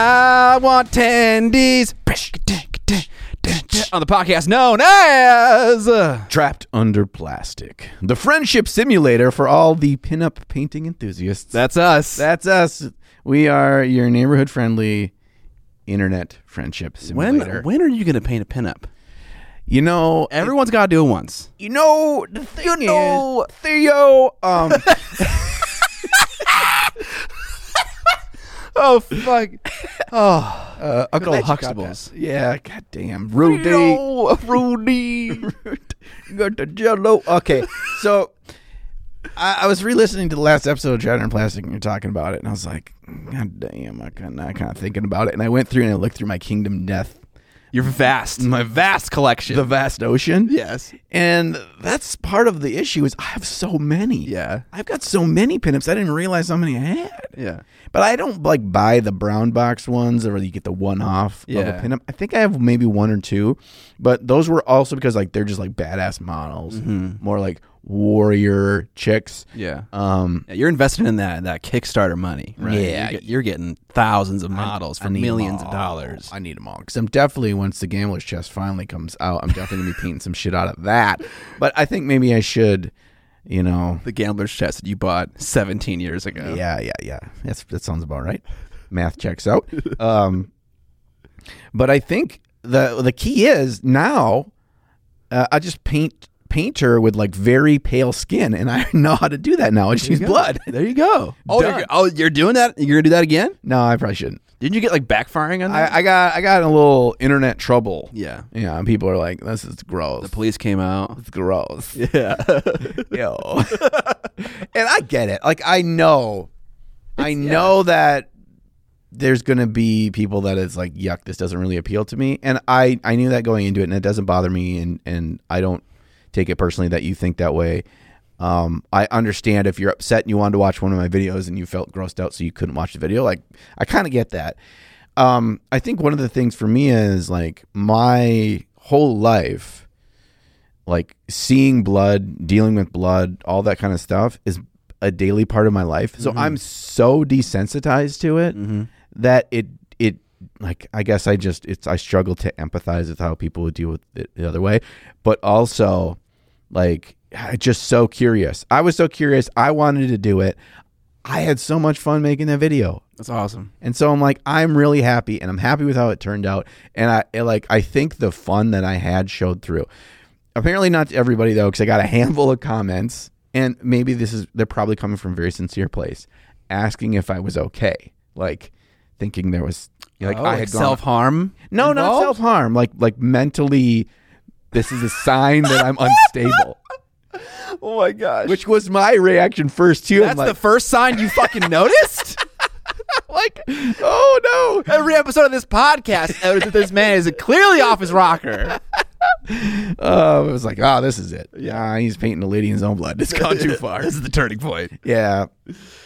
I want tendies on the podcast known as. uh, Trapped Under Plastic, the friendship simulator for all the pinup painting enthusiasts. That's us. That's us. We are your neighborhood friendly internet friendship when simulator. when are you going to paint a pinup? you know, Everyone's got to do it once. you know, the thing you know, Theo, um, Oh fuck! Oh, uh, Uncle glad you got Huxtables. Yeah, goddamn, Rudy, Theo, Rudy. you got the Jello. Okay, so I, I was re-listening to the last episode of Shattered Plastic, and you're talking about it, and I was like, God damn, I kind of, kind of thinking about it, and I went through and I looked through my Kingdom Death, You're vast. My vast collection. the vast ocean, yes. and that's part of the issue is I have so many. Yeah. I've got so many pinups. I didn't realize how many I had. Yeah. But I don't like buy the brown box ones or you get the one off of Yeah. a pinup. I think I have maybe one or two, but those were also because like they're just like badass models, mm-hmm. more like warrior chicks. Yeah. Um, Yeah, You're investing in that that Kickstarter money, right? Yeah. You're, you're getting thousands of models I for 'em millions of dollars. I need them all because I'm definitely once the gambler's chest finally comes out, I'm definitely gonna be painting some shit out of that. But I think maybe I should, you know, The gambler's chest that you bought 17 years ago. Yeah, yeah, yeah. That's that sounds about right. Math checks out. Um, but I think the the key is now uh, I just paint paint her with like very pale skin, and I know how to do that now. And she's go. blood. There you go. Oh, Done. you're, oh, you're doing that? You're gonna do that again? No, I probably shouldn't. Didn't you get like backfiring on that? I, I got I got in a little internet trouble. yeah. Yeah, and people are like, "This is gross. The police came out. it's gross." Yeah. Yo. and I get it. Like I know, I know that there's gonna be people that is like, yuck, this doesn't really appeal to me. And I I knew that going into it, and it doesn't bother me, and and I don't take it personally that you think that way. Um, I understand if you're upset and you wanted to watch one of my videos and you felt grossed out, so you couldn't watch the video. Like I kind of get that. Um, I think one of the things for me is like my whole life like seeing blood, dealing with blood, all that kind of stuff is a daily part of my life. So I'm so desensitized to it that it it like I guess I just it's I struggle to empathize with how people would deal with it the other way, but also like just so curious. I was so curious. I wanted to do it. I had so much fun making that video. That's awesome. And so I'm like, I'm really happy, and I'm happy with how it turned out. And I it, like, I think the fun that I had showed through. Apparently, not to everybody though, because I got a handful of comments, and maybe this is they're probably coming from a very sincere place, asking if I was okay, like thinking there was like oh, I had gone self harm. no, not self harm, like like mentally. This is a sign that I'm unstable, Oh my gosh. which was my reaction first too. That's like, the first sign you fucking noticed? like, oh no, Every episode of this podcast, this man is clearly off his rocker. Uh, it was like, oh, this is it. Yeah, he's painting the lady in his own blood. It's gone too far. this is the turning point. yeah.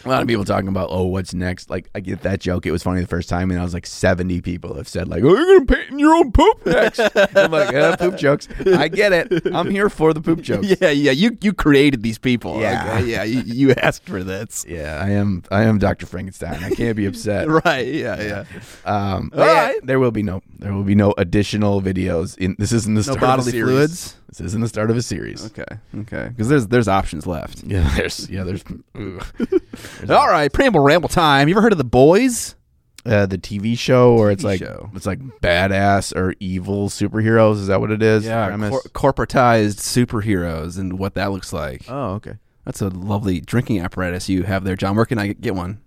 A lot of people talking about, oh, what's next? Like, I get that joke. It was funny the first time, and I was like, 70 people have said, like, oh, you're going to paint in your own poop next. I'm like, yeah, poop jokes. I get it. I'm here for the poop jokes. Yeah, yeah. You you created these people. Yeah. Okay, yeah. You, you asked for this. Yeah, I am. I am Dr. Frankenstein. I can't be upset. Right. Yeah. Yeah. Um, All yeah, there will be no. There will be no additional videos. In this isn't the No start bodily of a series. fluids? This isn't the start of a series. Okay. Okay. Because there's there's options left. Yeah, there's. Yeah, there's. ugh. There's All right. Preamble ramble time. You ever heard of the boys? uh, the TV show, or it's TV like show. it's like badass or evil superheroes. Is that what it is? Premise? cor- corporatized superheroes and what that looks like. oh, okay. That's a lovely drinking apparatus you have there, John. Where can I get one?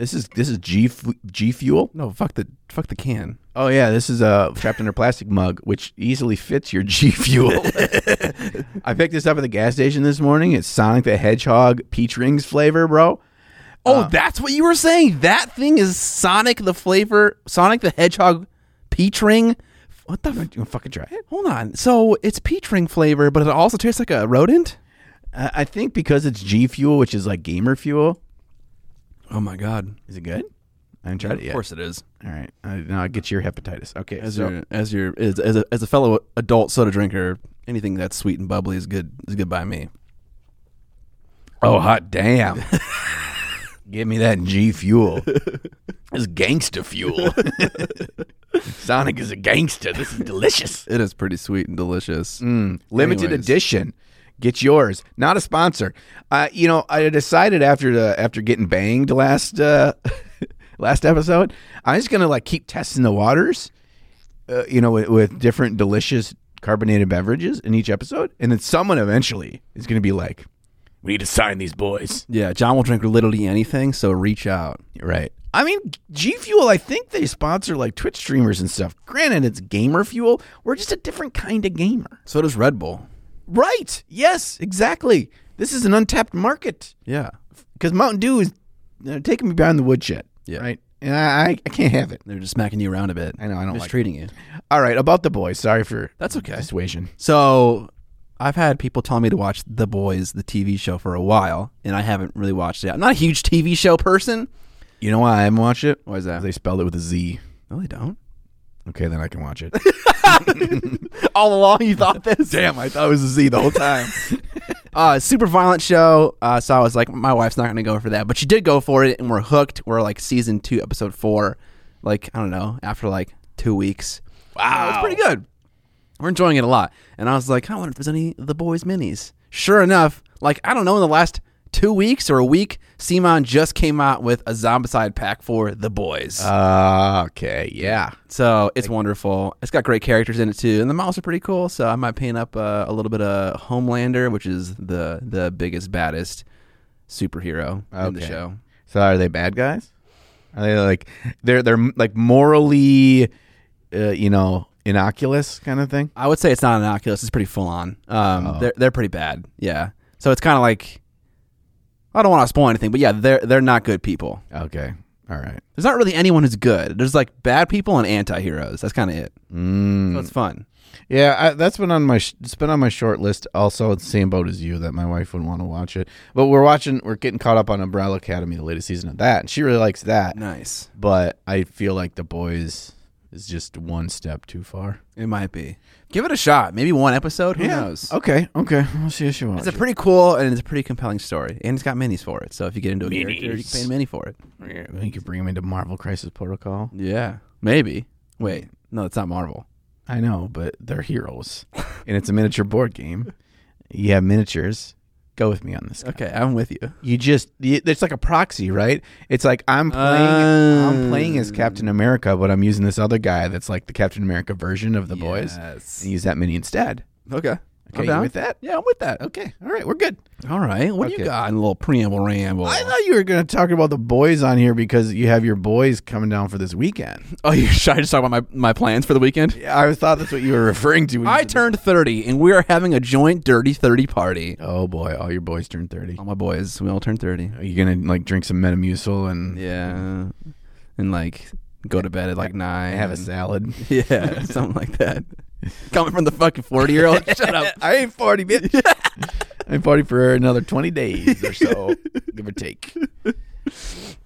This is this is G Fu- G Fuel. No, fuck the fuck the can. Oh yeah, this is uh, a trapped under plastic mug, which easily fits your G Fuel. I picked this up at the gas station this morning. It's Sonic the Hedgehog peach rings flavor, bro. Oh, uh, that's what you were saying. That thing is Sonic the flavor, Sonic the Hedgehog peach ring. What the? F- You want to fucking try it? Hold on. So it's peach ring flavor, but it also tastes like a rodent. I I think because it's G Fuel, which is like gamer fuel. Oh my god! Is it good? I haven't tried it yet. Of course it is. All right, uh, now I'll get your hepatitis. Okay, As so your as your as, as a as a fellow adult soda drinker, anything that's sweet and bubbly is good is good by me. oh hot damn, Give me that G fuel. This gangster fuel. Sonic is a gangster. This is delicious. It is pretty sweet and delicious. Mm, limited Anyways. edition. Get yours. Not a sponsor. Uh, you know, I decided after the after getting banged last uh, last episode, I'm just gonna like keep testing the waters. Uh, you know, with, with different delicious carbonated beverages in each episode, and then someone eventually is gonna be like, "We need to sign these boys." Yeah, John will drink literally anything, so reach out. Right. I mean, G Fuel, I think they sponsor like Twitch streamers and stuff. Granted, it's gamer fuel. We're just a different kind of gamer. So does Red Bull. Right. Yes, exactly. This is an untapped market Yeah. because Mountain Dew is uh, taking me behind the woodshed. Yeah. Right. And I, I, I can't have it. They're just smacking you around a bit. I know, I don't like mistreating you. All right. About the boys. Sorry for That's okay. dissuasion. So I've had people tell me to watch The Boys, the TV show, for a while, and I haven't really watched it. I'm not a huge TV show person. You know why I haven't watched it? Why is that? They spelled it with a Z. No, they don't. Okay, then I can watch it. All along, you thought this? Damn, I thought it was a Z the whole time. Uh, super violent show. Uh, so I was like, my wife's not going to go for that, but she did go for it, and we're hooked. We're like season two, episode four. Like I don't know, after like two weeks. Wow, it's pretty good. We're enjoying it a lot. And I was like, I wonder if there's any of the boys minis. Sure enough, like I don't know, in the last two weeks or a week, CMON just came out with a zombicide pack for the boys. Uh, okay, yeah. So it's wonderful. It's got great characters in it too, and the models are pretty cool. So I might paint up uh, a little bit of Homelander, which is the the biggest baddest superhero in the show. So are they bad guys? Are they like they're they're like morally, uh, you know, innocuous kind of thing? I would say it's not innocuous. It's pretty full on. Um, Oh. they're they're pretty bad. Yeah. So it's kind of like I don't want to spoil anything, but yeah, they're they're not good people. Okay, all right. There's not really anyone who's good. There's like bad people and anti-heroes. That's kind of it. Mm. So it's fun. Yeah, I, that's been on my sh- it's been on my short list. Also, it's the same boat as you that my wife would want to watch it. But we're watching, we're getting caught up on Umbrella Academy, the latest season of that, and she really likes that. Nice. But I feel like the boys is just one step too far. It might be. Give it a shot. Maybe one episode. Who knows? Okay, okay. We'll see if she wants. It's a pretty cool and it's a pretty compelling story, and it's got minis for it. So if you get into a character, you can pay a mini for it. it. You could bring him into Marvel Crisis Protocol. Yeah, maybe. Wait, no, it's not Marvel. I know, but they're heroes, and it's a miniature board game. You have miniatures. Go with me on this. guy. Okay, I'm with you. You just you, it's like a proxy, right? It's like I'm playing I'm playing as Um, Captain America, but I'm using this other guy that's like the Captain America version of the boys, Yes. and use that mini instead. Okay. Okay, I'm you with that? Yeah, I'm with that. Okay, all right, we're good. All right. What do Okay. you got a little preamble ramble? I thought you were going to talk about the boys on here because you have your boys coming down for this weekend. oh, you should I just talk about my, my plans for the weekend? Yeah, I thought that's what you were referring to. when you I said- turned 30, and we are having a joint dirty 30 party. Oh boy, all your boys turned thirty. All my boys, we all turned 30. Are you gonna like drink some Metamucil and Yeah. And like go to bed at like 9. have a salad? Yeah, something like that. Coming from the fucking 40 year old. Shut up. I ain't forty, bitch. I ain't forty for another twenty days or so, give or take.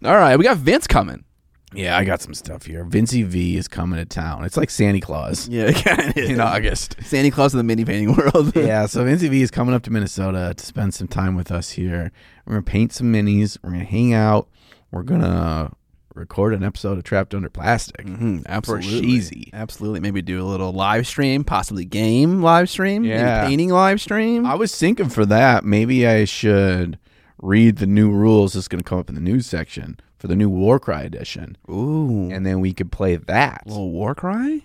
All right, we got Vince coming. Yeah, I got some stuff here. Vincey V is coming to town. It's like Santa Claus Yeah, kind of. in August. Santa Claus in the mini painting world. yeah, so Vincey V is coming up to Minnesota to spend some time with us here. We're gonna paint some minis. We're gonna hang out. We're gonna record an episode of Trapped Under Plastic. hmm absolutely. cheesy. Absolutely. Maybe do a little live stream, possibly game live stream, maybe painting live stream. I was thinking for that, maybe I should read the new rules that's going to come up in the news section for the new Warcry edition, Ooh. and then we could play that. a little war cry?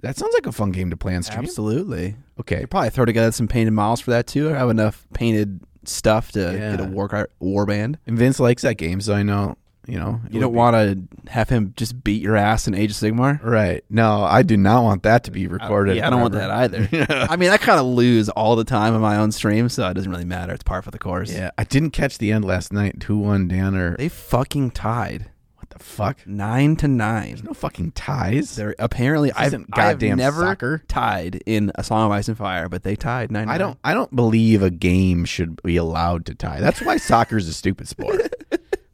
That sounds like a fun game to play on stream. Absolutely. Okay, You probably throw together some painted models for that too. I have enough painted stuff to Yeah. get a war war band. and Vince likes that game, so I know you know it You don't want to have him just beat your ass in Age of Sigmar. right. No, I do not want that to be uh, recorded. yeah, I don't want that either. I mean, I kind of lose all the time on my own stream, so it doesn't really matter. It's par for the course. yeah, I didn't catch the end last night. Who won, Dan or They fucking tied what the fuck? nine to nine. There's No fucking ties. They're apparently I've, isn't I've never soccer. tied in a Song of Ice and Fire, but they tied nine. I don't. I don't believe a game should be allowed to tie. That's why soccer's a stupid sport.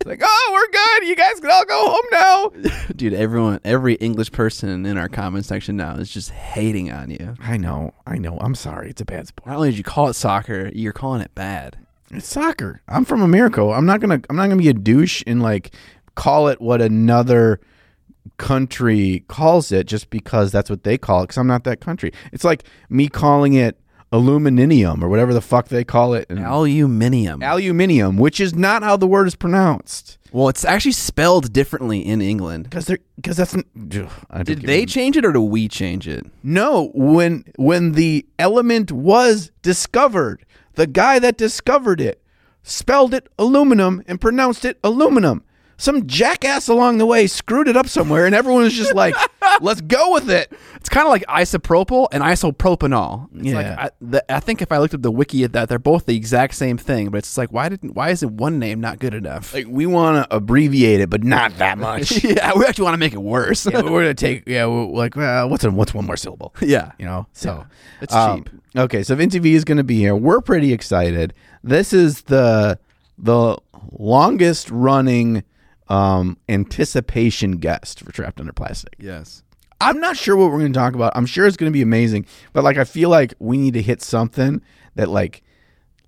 It's like, oh, we're good. You guys can all go home now. dude. Everyone, every English person in our comment section now is just hating on you. I know. I know. I'm sorry. It's a bad sport. Not only did you call it soccer, you're calling it bad. It's soccer. I'm from America. I'm not gonna. I'm not gonna be a douche and like call it what another country calls it just because that's what they call it. Because I'm not that country. It's like me calling it aluminium or whatever the fuck they call it. in- Aluminium. aluminium, which is not how the word is pronounced. well, it's actually spelled differently in England. Because they're because that's. ugh, I don't Did they a- change it or do we change it? No, when when the element was discovered, the guy that discovered it spelled it aluminum and pronounced it aluminum. Some jackass along the way screwed it up somewhere, and everyone was just like, "Let's go with it." It's kind of like isopropyl and isopropanol. It's like Yeah. I, the, I think if I looked at the wiki at that, they're both the exact same thing. But it's like, why didn't? Why isn't one name not good enough? Like we want to abbreviate it, but not that much. yeah, we actually want to make it worse. yeah, we're gonna take yeah, we're like well, what's a, what's one more syllable? yeah. you know so it's um, cheap. okay so Vincey V is going to be here we're pretty excited this is the the longest running um anticipation guest for trapped under plastic Yes. i'm not sure what we're going to talk about i'm sure it's going to be amazing but like i feel like we need to hit something that like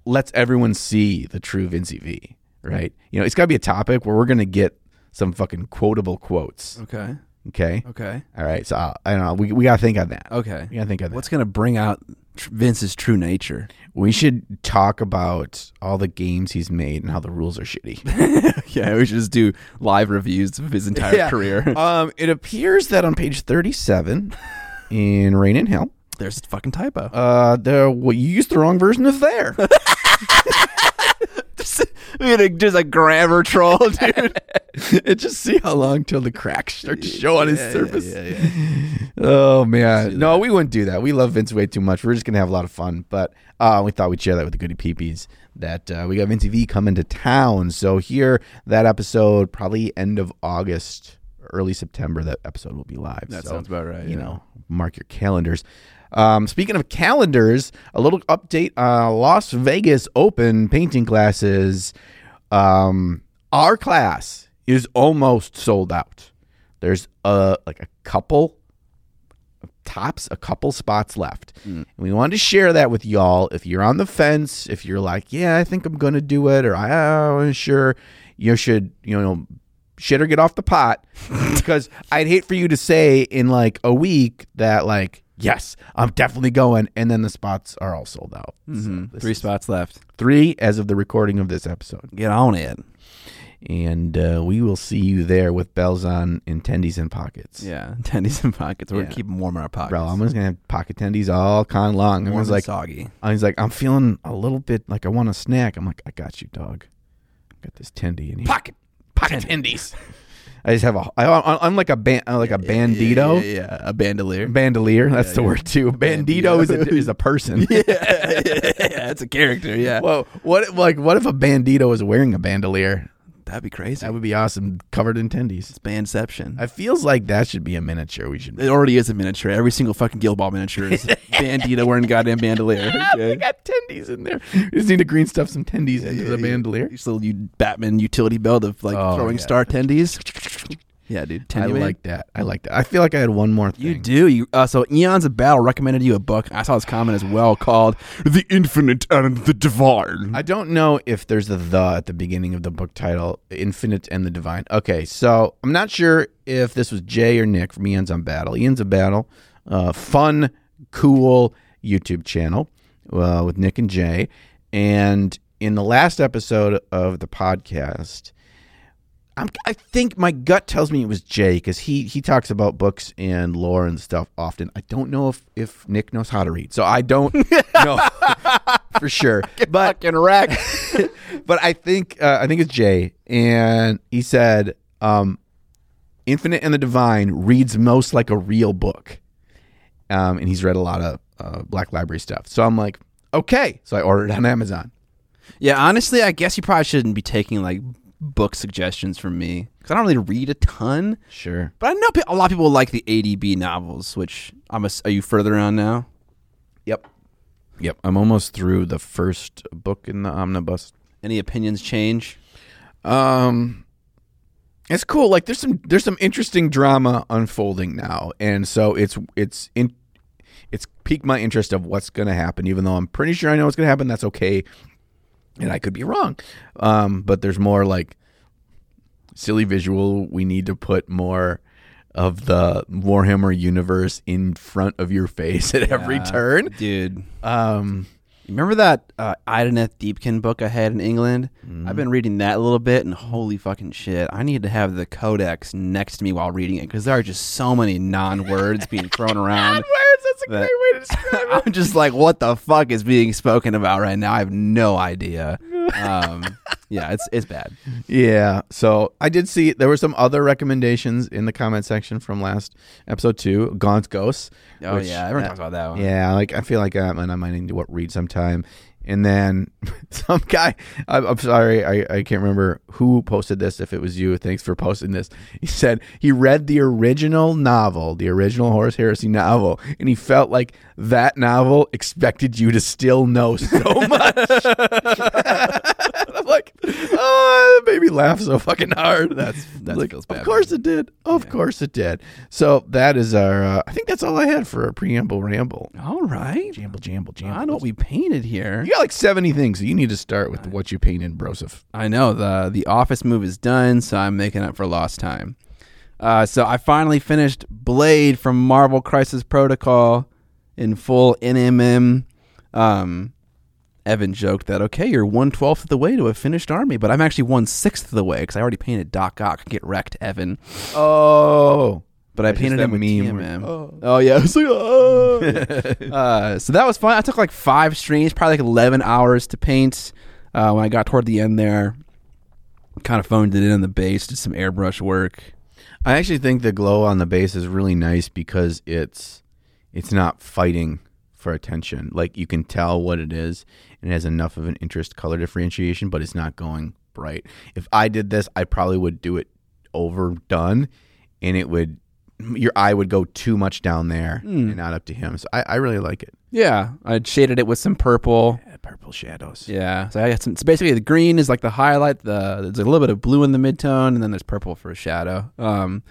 lets everyone see the true Vincey V, right you know it's got to be a topic where we're going to get some fucking quotable quotes Okay. okay Okay. all right so uh, i don't know we, we got to think on that Okay. we got to think on that What's gonna bring out Vince's true nature? We should talk about all the games he's made and how the rules are shitty. yeah, we should just do live reviews of his entire career. um, it appears that on page 37 in Reign in Hell, There's a fucking typo. uh, the well, you used the wrong version of there. we had a, just a grammar troll, dude. and just see how long till the cracks start to show on his Yeah, surface. yeah, yeah, yeah. Oh man, no, we wouldn't do that. We love Vince way too much. We're just gonna have a lot of fun. But uh, we thought we'd share that with the goody peepees that uh, we got Vince V coming to town. So here, that episode probably end of August, early September. That episode will be live. That So, sounds about right. You yeah. know, mark your calendars. Um, speaking of calendars, a little update: uh, Las Vegas Open painting classes. Um, our class is almost sold out. There's uh like a couple tops, a couple spots left. And we wanted to share that with y'all. If you're on the fence, if you're like, yeah, I think I'm gonna do it, or I am sure, you should, you know, shit or get off the pot. because I'd hate for you to say in like a week that like, yes, I'm definitely going, and then the spots are all sold out. So Mhm. this Three spots left. three as of the recording of this episode. Get on it. And uh, we will see you there with bells on and tendies in pockets. Yeah, tendies in pockets. We're Yeah. gonna keep them warm in our pockets. Bro, I'm just gonna have pocket tendies all con long. I warm and like, soggy. I was like, I'm feeling a little bit like I want a snack. I'm like, I got you, dog. Got this tendy in here. Pocket. pocket tendies. I just have a. I, I'm like a ban, like a bandito, Yeah, yeah, yeah, a bandolier. bandolier. That's the word too. Bandito is a, is a person. yeah, yeah, it's a character. Yeah, Well, what like what if a bandito is wearing a bandolier? That'd be crazy. That would be awesome. Covered in tendies. It's bandception. It feels like that should be a miniature. We should. It already is a miniature. Every single fucking Guild Ball miniature is Bandita wearing goddamn bandolier. we got tendies in there. We just need to green stuff some tendies into the bandolier. Just little you Batman utility belt of like Oh, throwing yeah. star tendies. Yeah, dude. I Tendy man. like that. I like that. I feel like I had one more thing. You do. You uh, so Eons of Battle recommended you a book. I saw this comment as well called "The Infinite and the Divine." I don't know if there's a the at the beginning of the book title, Infinite and the Divine. Okay, so I'm not sure if this was Jay or Nick from Eons of Battle. Eons of Battle, uh, fun, cool YouTube channel uh, with Nick and Jay. And in the last episode of the podcast, I'm, I think my gut tells me it was Jay because he he talks about books and lore and stuff often. I don't know if if Nick knows how to read, so I don't know for sure. But fucking wreck. but I think uh, I think it's Jay, and he said, um, "Infinite and the Divine reads most like a real book," um, and he's read a lot of uh, Black Library stuff. So I'm like, okay, so I ordered it on Amazon. yeah, honestly, I guess you probably shouldn't be taking like book suggestions from me because I don't really read a ton. Sure. But I know a lot of people like the ADB novels. Which I'm. A, are you further on now? Yep. Yep. I'm almost through the first book in the omnibus. Any opinions change? Um it's cool. Like there's some there's some interesting drama unfolding now. And so it's it's in it's piqued my interest of what's gonna happen, even though I'm pretty sure I know what's gonna happen. That's okay. And I could be wrong. Um, but there's more like silly visual. We need to put more of the Warhammer universe in front of your face at every turn. dude. Um, Remember that uh, Idoneth Deepkin book I had in England? Mm-hmm. I've been reading that a little bit, and holy fucking shit! I need to have the codex next to me while reading it because there are just so many non-words being thrown around. Words. That's a that- great way to describe it. I'm just like, what the fuck is being spoken about right now? I have no idea. Um, yeah, it's it's bad. Yeah. So I did see there were some other recommendations in the comment section from last episode two, Gaunt's Ghosts. Oh which, yeah, everyone uh, talks about that one. Yeah, like I feel like um, and I might need to read sometime. And then some guy, I'm, I'm sorry, I, I can't remember who posted this. If it was you, thanks for posting this. He said he read the original novel, the original Horus Heresy novel, and he felt like that novel expected you to still know so much. Oh, that made me laugh so fucking hard. That's- that like, feels bad, Of course it did. Of course it did. So that is our. Uh, I think that's all I had for a preamble ramble. All right. Jamble, jamble, jamble. I know what we painted here. You got like 70 things, you need to start with what you painted, Broseph. I know the the office move is done, so I'm making up for lost time. Uh, so I finally finished Blade from Marvel Crisis Protocol in full NMM. Um, Evan joked that okay, you're one twelfth of the way to a finished army, but I'm actually one sixth of the way because I already painted Doc Ock. Get wrecked, Evan. Oh. But I That's painted him with meme TMM. where- Oh. oh. yeah, I like, oh. uh, so that was fun. I took like five streams, probably like eleven hours to paint. Uh, when I got toward the end there, kind of phoned it in on the base, did some airbrush work. I actually think the glow on the base is really nice because it's it's not fighting for attention. Like you can tell what it is and it has enough of an interest color differentiation, but it's not going bright. If I did this, I probably would do it overdone and it would your eye would go too much down there and not up to him. So I, I really like it. Yeah, I shaded it with some purple. purple shadows. Yeah, so I got some. So basically, the green is like the highlight. The there's a little bit of blue in the midtone, and then there's purple for a shadow. Um,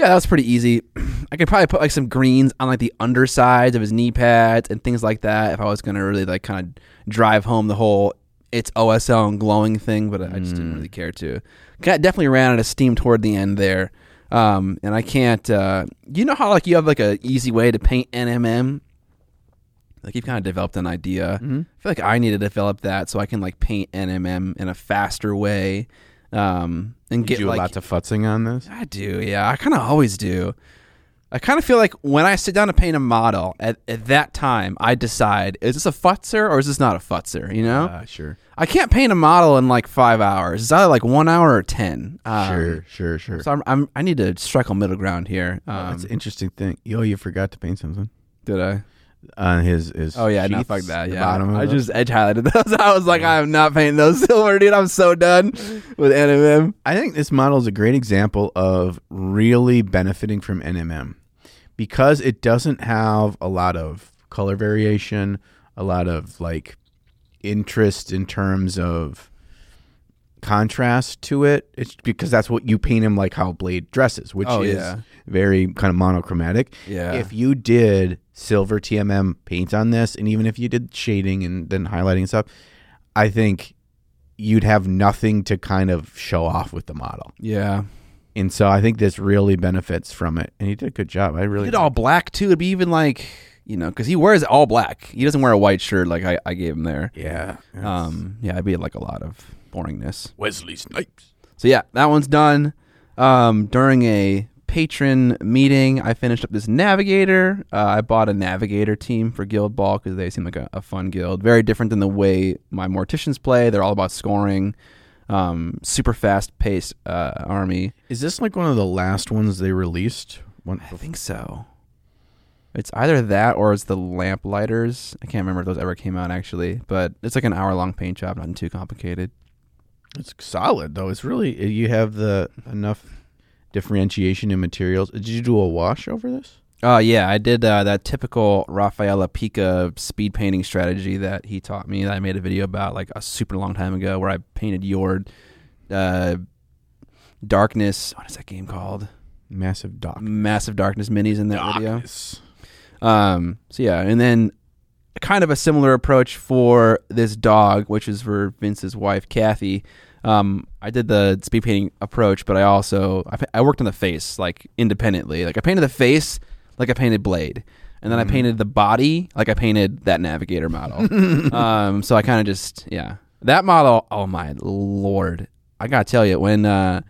yeah, that was pretty easy. I could probably put like some greens on like the undersides of his knee pads and things like that if I was gonna really like kind of drive home the whole it's OSL and glowing thing, but I just didn't really care to. Got definitely ran out of steam toward the end there. Um, and I can't. Uh, you know how like you have like a easy way to paint NMM. Like you've kind of developed an idea. I feel like I need to develop that so I can like paint NMM in a faster way, um, and get you like lots of futzing on this? I do, yeah. I kind of always do. I kind of feel like when I sit down to paint a model, at, at that time, I decide is this a futzer or is this not a futzer? You know, Uh, sure. I can't paint a model in like five hours. It's either like one hour or ten. Um, Sure, sure, sure. So I'm, I'm I need to strike a middle ground here. Oh, Um, that's an interesting thing. Yo, you forgot to paint something did I? On his his. Oh yeah, no, sheaths, fuck that. Yeah, bottom of I those. just edge highlighted those. I was like, I am not painting those silver, dude. I'm so done with NMM. I think this model is a great example of really benefiting from NMM because it doesn't have a lot of color variation, a lot of like interest in terms of contrast to it. It's because that's what you paint him like how Blade dresses, which Oh, is yeah. very kind of monochromatic. Yeah. If you did silver TMM paint on this, and even if you did shading and then highlighting and stuff, I think you'd have nothing to kind of show off with the model. Yeah, And so I think this really benefits from it. And he did a good job. I really did all black too. It'd be even like you know because he wears all black. He doesn't wear a white shirt like I, I gave him there. Yeah. Um, yeah, it'd be like a lot of boringness. Wesley Snipes. So yeah, that one's done. Um, during a Patreon meeting, I finished up this navigator. Uh, I bought a navigator team for Guild Ball because they seem like a, a fun guild. Very different than the way my morticians play. They're all about scoring. Um, super fast paced uh, army. Is this like one of the last ones they released? One, I think so. It's either that or it's the Lamplighters. I can't remember if those ever came out actually, but it's like an hour long paint job, nothing too complicated. It's solid though. It's really you have the enough differentiation in materials. Did you do a wash over this? Oh yeah, I did uh, that typical Rafaela Pica speed painting strategy that he taught me. That I made a video about like a super long time ago, where I painted your uh, darkness. What is that game called? Massive dock. Massive darkness minis in that video. Um, so yeah, and then kind of a similar approach for this dog, which is for Vince's wife, Kathy. Um, I did the speed painting approach, but I also I, I worked on the face like independently. Like I painted the face like I painted Blade, and then I painted the body like I painted that Navigator model. um, so I kind of just yeah that model. Oh my lord! I gotta tell you when uh,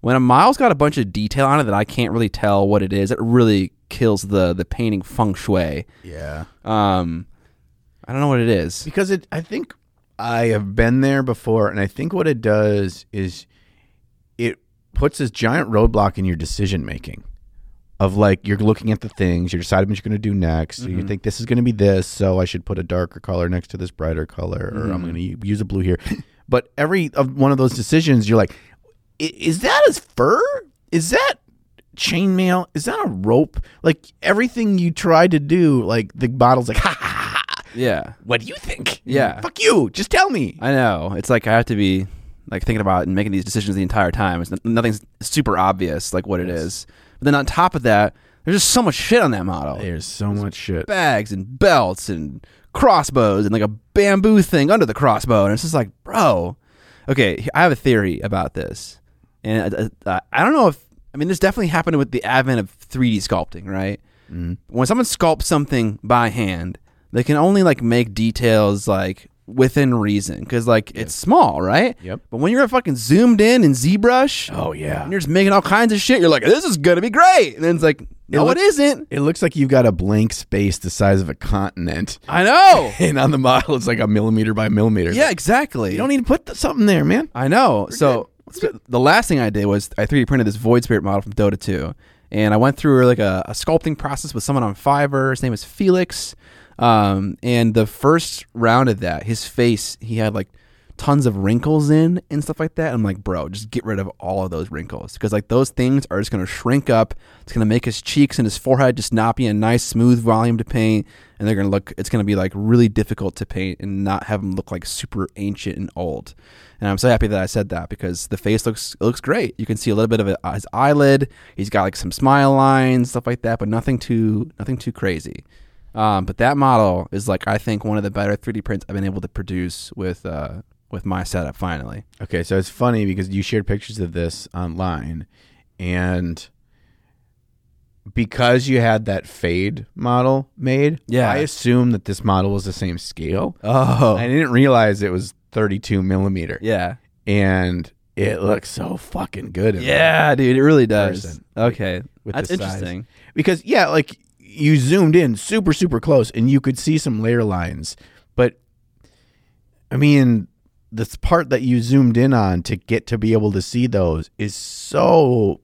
when a model's got a bunch of detail on it that I can't really tell what it is, it really kills the the painting feng shui. Yeah. Um, I don't know what it is. Because it, I think I have been there before, and I think what it does is it puts this giant roadblock in your decision making. Of like you're looking at the things, you're deciding what you're going to do next. So you mm-hmm. think this is going to be this, so I should put a darker color next to this brighter color, or I'm going to mm-hmm. use a blue here. But every of one of those decisions, you're like, "I- is that a fur? Is that chainmail? Is that a rope? Like everything you try to do, like the bottle's like, ha. Yeah, What do you think? Yeah. Fuck you. Just tell me. I know. It's like I have to be like thinking about and making these decisions the entire time. It's n- nothing's super obvious like what it is. But then on top of that, there's just so much shit on that model. There's so much shit. Bags and belts and crossbows and like a bamboo thing under the crossbow, and it's just like, bro. Okay, I have a theory about this, and uh, uh, I don't know if I mean this definitely happened with the advent of 3D sculpting, right? When someone sculpts something by hand, they can only like make details like within reason because like it's small, right? Yep. But when you're fucking zoomed in in ZBrush, Oh yeah. and you're just making all kinds of shit, you're like, this is gonna be great, and then it's like, no, look- it isn't. It looks like you've got a blank space the size of a continent, I know. and on the model it's like a millimeter by millimeter. yeah, exactly. You don't need to put th- something there, man. I know. so the last thing I did was I 3D printed this Void Spirit model from Dota 2, and I went through like a, a sculpting process with someone on Fiverr. His name is Felix, um, and the first round of that, his face he had like tons of wrinkles in and stuff like that. I'm like, bro, just get rid of all of those wrinkles because like those things are just gonna shrink up. It's gonna make his cheeks and his forehead just not be a nice smooth volume to paint, and they're gonna look. It's gonna be like really difficult to paint and not have them look like super ancient and old. And I'm so happy that I said that because the face looks looks great. You can see a little bit of his eyelid. He's got like some smile lines, stuff like that, but nothing too nothing too crazy. Um, but that model is like I think one of the better 3D prints I've been able to produce with uh, with my setup. Finally, Okay, so it's funny because you shared pictures of this online, and because you had that fade model made, Yeah. I assumed that this model was the same scale. oh I didn't realize it was 32 millimeter, yeah, and it looks so fucking good. in yeah, dude, it really does. Person. Okay, that's the size. interesting. because yeah, like you zoomed in super super close and you could see some layer lines, but I mean this part that you zoomed in on to get to be able to see those is so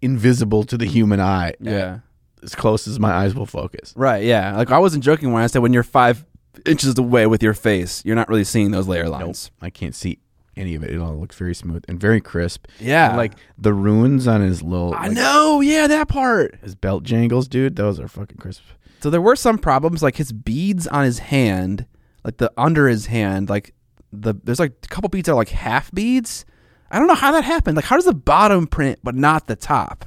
invisible to the human eye. Yeah, as close as my eyes will focus. right. Yeah, like I wasn't joking when I said when you're five inches away with your face, you're not really seeing those layer lines. I can't see any of it. It all looks very smooth and very crisp. Yeah, And, like the runes on his little I like, know. Yeah, that part. his belt jangles, dude. Those are fucking crisp. So there were some problems, like his beads on his hand, like the under his hand, like the there's like a couple beads that are like half beads. I don't know how that happened. Like, how does the bottom print but not the top?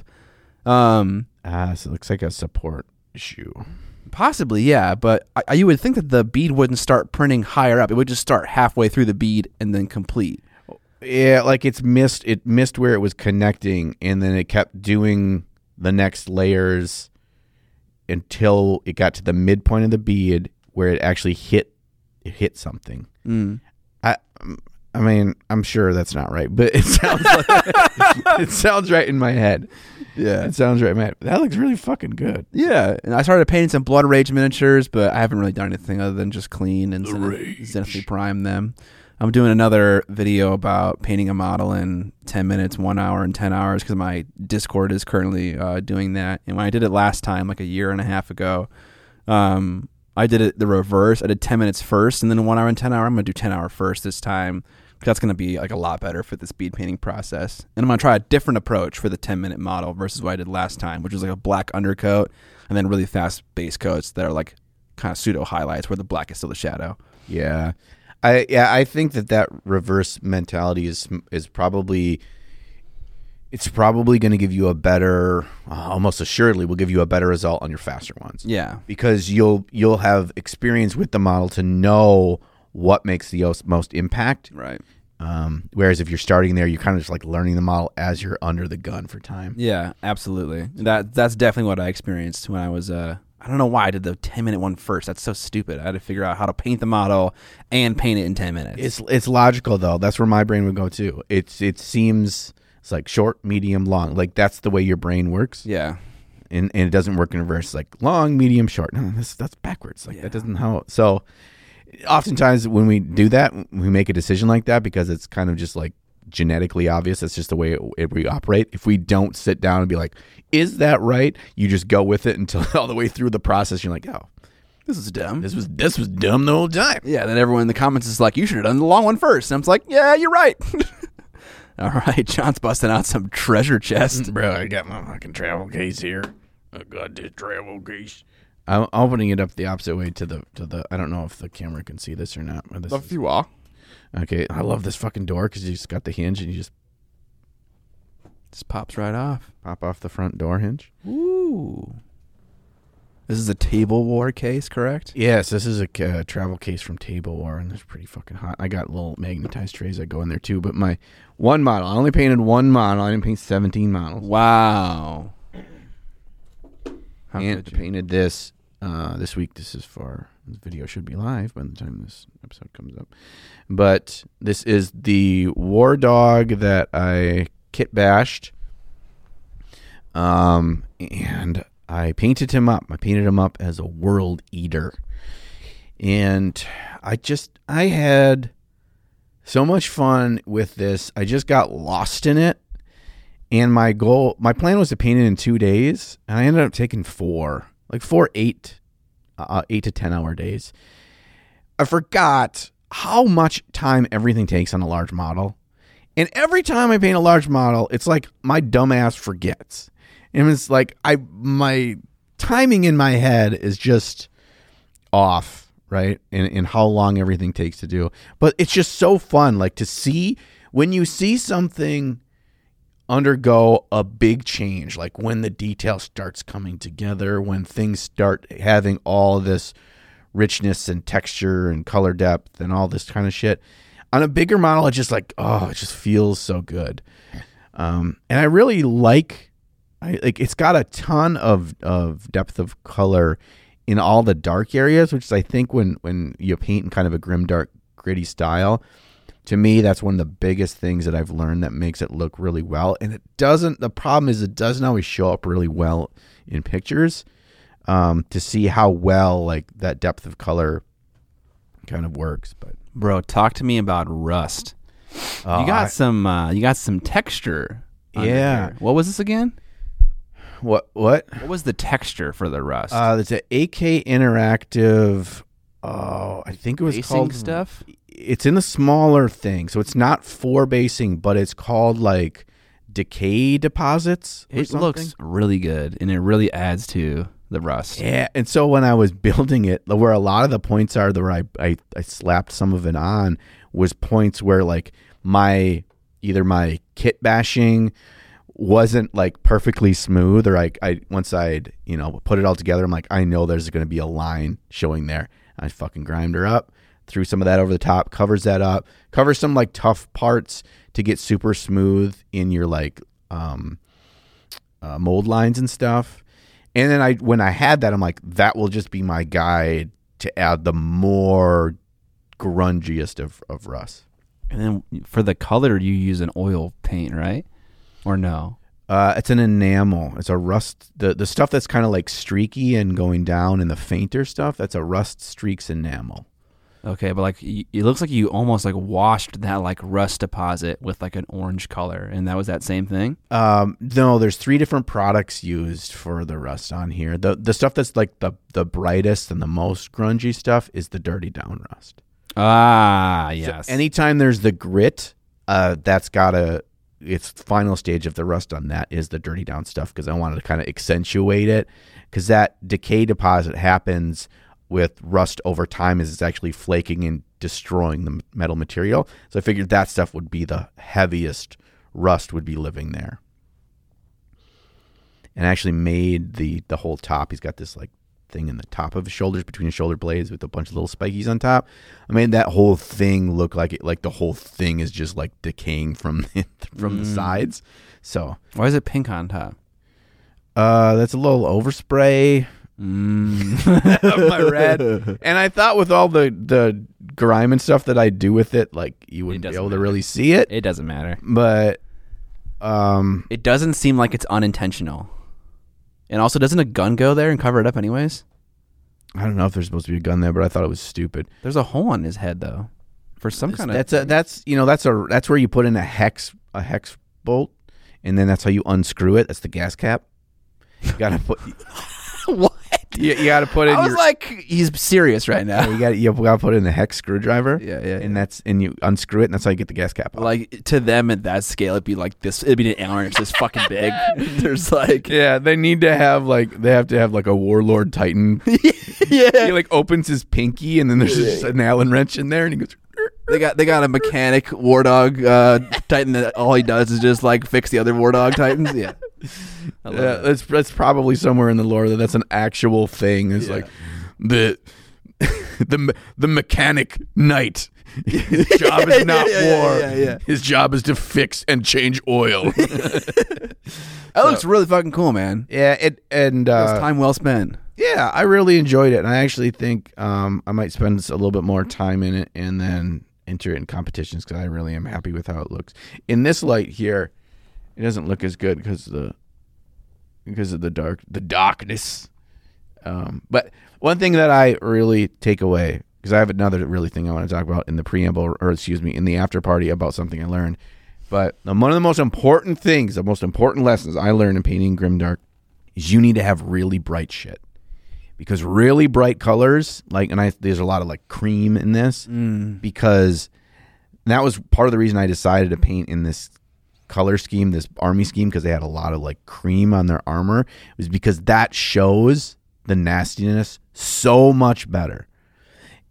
Um, Ah, so it looks like a support shoe. Possibly, yeah. But I, I- you would think that the bead wouldn't start printing higher up. It would just start halfway through the bead and then complete. Yeah, like it's missed. It missed where it was connecting, and then it kept doing the next layers until it got to the midpoint of the bead where it actually hit. It hit something. Mm. I, I mean, I'm sure that's not right, but it sounds like it sounds right in my head. Yeah. It sounds right in my head. That looks really fucking good. Yeah, and I started painting some Blood Rage miniatures, but I haven't really done anything other than just clean and zen- zenithally prime them. I'm doing another video about painting a model in 10 minutes, one hour, and 10 hours because my Discord is currently uh, doing that. And when I did it last time, like a year and a half ago, um, I did it the reverse. I did 10 minutes first, and then one hour and 10 hour. I'm gonna do 10 hour first this time. That's gonna be like a lot better for the speed painting process, and I'm gonna try a different approach for the 10 minute model versus what I did last time, which was like a black undercoat and then really fast base coats that are like kind of pseudo highlights where the black is still the shadow. Yeah, I yeah I think that that reverse mentality is is probably it's probably going to give you a better, uh, almost assuredly, will give you a better result on your faster ones Yeah. because you'll you'll have experience with the model to know what makes the most, impact. Right. Um, whereas if you're starting there, you're kind of just like learning the model as you're under the gun for time. Yeah, absolutely. That that's definitely what I experienced when I was uh I don't know why I did the 10 minute one first. That's so stupid. I had to figure out how to paint the model and paint it in 10 minutes. It's it's logical though. That's where my brain would go too. It's it seems it's like short, medium, long. Like that's the way your brain works. yeah. and, and it doesn't work in reverse. Like long, medium, short. No, that's that's backwards. Like Yeah. that doesn't how. So, oftentimes when we do that, we make a decision like that because it's kind of just like genetically obvious. That's just the way it, it, we operate. If we don't sit down and be like, "Is that right?" You just go with it until all the way through the process. You're like, "Oh, This is dumb. this was this was dumb the whole time." Yeah, then everyone in the comments is like, you should have done the long one first. And I'm like, yeah, you're right. All right, John's busting out some treasure chest. Bro, I got my fucking travel case here. I got this travel case. I'm opening it up the opposite way to the to the. I don't know if the camera can see this or not. But this is- you are. Okay, I love this fucking door because you just got the hinge and you just Just pops right off. pop off the front door hinge. Ooh. This is a table war case, correct? Yes, this is a uh, travel case from Table War, and it's pretty fucking hot. I got little magnetized trays that go in there too. But my one model, I only painted one model. I didn't paint seventeen models. Wow. How and you? painted this uh, this week. This is for this video should be live by the time this episode comes up. But this is the War Dog that I kit bashed. Um, and I painted him up. I painted him up as a world eater. And I just I had so much fun with this. I just got lost in it. And my goal, my plan was to paint it in two days, and I ended up taking four, like four eight, uh, eight to ten hour days. I forgot how much time everything takes on a large model, and every time I paint a large model, it's like my dumbass forgets, and it's like I my timing in my head is just off, right? In in how long everything takes to do, but it's just so fun, like to see when you see something undergo a big change like when the detail starts coming together when things start having all this richness and texture and color depth and all this kind of shit. On a bigger model it just like oh it just feels so good. Um, and i really like I, like it's got a ton of of depth of color in all the dark areas which is i think when when you paint in kind of a grim dark gritty style to me that's one of the biggest things that i've learned that makes it look really well and it doesn't the problem is it doesn't always show up really well in pictures um, to see how well like that depth of color kind of works but Bro, talk to me about rust. Oh, you got I- some uh, you got some texture. Yeah. What was this again? what what What was the texture for the rust? uh it's an ak interactive oh i think it was Basing called stuff? It's in a smaller thing so it's not for basing but it's called like decay deposits It something. looks really good and it really adds to the rust. Yeah, and so when I was building it, where a lot of the points are, where I, I I slapped some of it on, was points where like my either my kit bashing wasn't like perfectly smooth, or like I once I'd you know put it all together, I'm like I know there's going to be a line showing there. I fucking grind her up, threw some of that over the top, covers that up, covers some like tough parts to get super smooth in your like um uh, mold lines and stuff. And then I, when I had that, I'm like, that will just be my guide to add the more grungiest of, of rust. And then for the color, you use an oil paint, right? Or no? Uh, it's an enamel. It's a rust. The the stuff that's kind of like streaky and going down, and the fainter stuff. That's a rust streaks enamel. Okay, but like y- it looks like you almost like washed that like rust deposit with like an orange color, and that was that same thing. Um, no, there's three different products used for the rust on here. The the stuff that's like the the brightest and the most grungy stuff is the dirty down rust. Ah, yes. So anytime there's the grit, uh, that's got a its final stage of the rust on that is the dirty down stuff because I wanted to kind of accentuate it because that decay deposit happens with rust over time is it's actually flaking and destroying the metal material. So I figured that stuff would be the heaviest rust would be living there. and actually made the the whole top. He's got this like thing in the top of his shoulders between his shoulder blades with a bunch of little spikies on top. I made that whole thing look like it like the whole thing is just like decaying from from the sides. So Why is it pink on top? uh, that's a little overspray Mm. my red. And I thought with all the the grime and stuff that I do with it, like you wouldn't be doesn't able to matter. really see it. It doesn't matter. But um, It doesn't seem like it's unintentional. And also, doesn't a gun go there and cover it up anyways? I don't know if there's supposed to be a gun there, but I thought it was stupid. There's a hole on his head though, for some kind of. That's a that's you know that's a that's where you put in a hex a hex bolt, and then that's how you unscrew it. That's the gas cap. You gotta put what? You, you gotta put in I was your like, he's serious right now. you got you gotta put in the hex screwdriver. Yeah, yeah, and that's and you unscrew it, and that's how you get the gas cap. Off. Like to them at that scale, it'd be like this. It'd be an Allen wrench this fucking big. There's like, yeah, they need to have like they have to have like a warlord titan. yeah. he like opens his pinky, and then there's just an Allen wrench in there, and he goes. They got they got a mechanic war dog uh, titan that all he does is just like fix the other war dog titans. Yeah, Yeah, that. that's that's probably somewhere in the lore that that's an actual thing. It's Yeah. like the the the mechanic knight. His job is not Yeah, yeah, war. yeah, yeah. His job is to fix and change oil. that looks really fucking cool, man. yeah, it and uh, time well spent. yeah, I really enjoyed it, and I actually think um, I might spend a little bit more time in it and then enter it in competitions because I really am happy with how it looks. In this light here, it doesn't look as good because the because of the dark the darkness. Um, but one thing that I really take away because I have another really thing I want to talk about in the preamble or excuse me in the after party about something I learned. But one of the most important things, the most important lessons I learned in painting grimdark is you need to have really bright shit because really bright colors like and I there's a lot of like cream in this because that was part of the reason I decided to paint in this color scheme, this army scheme, because they had a lot of like cream on their armor, was because that shows the nastiness so much better.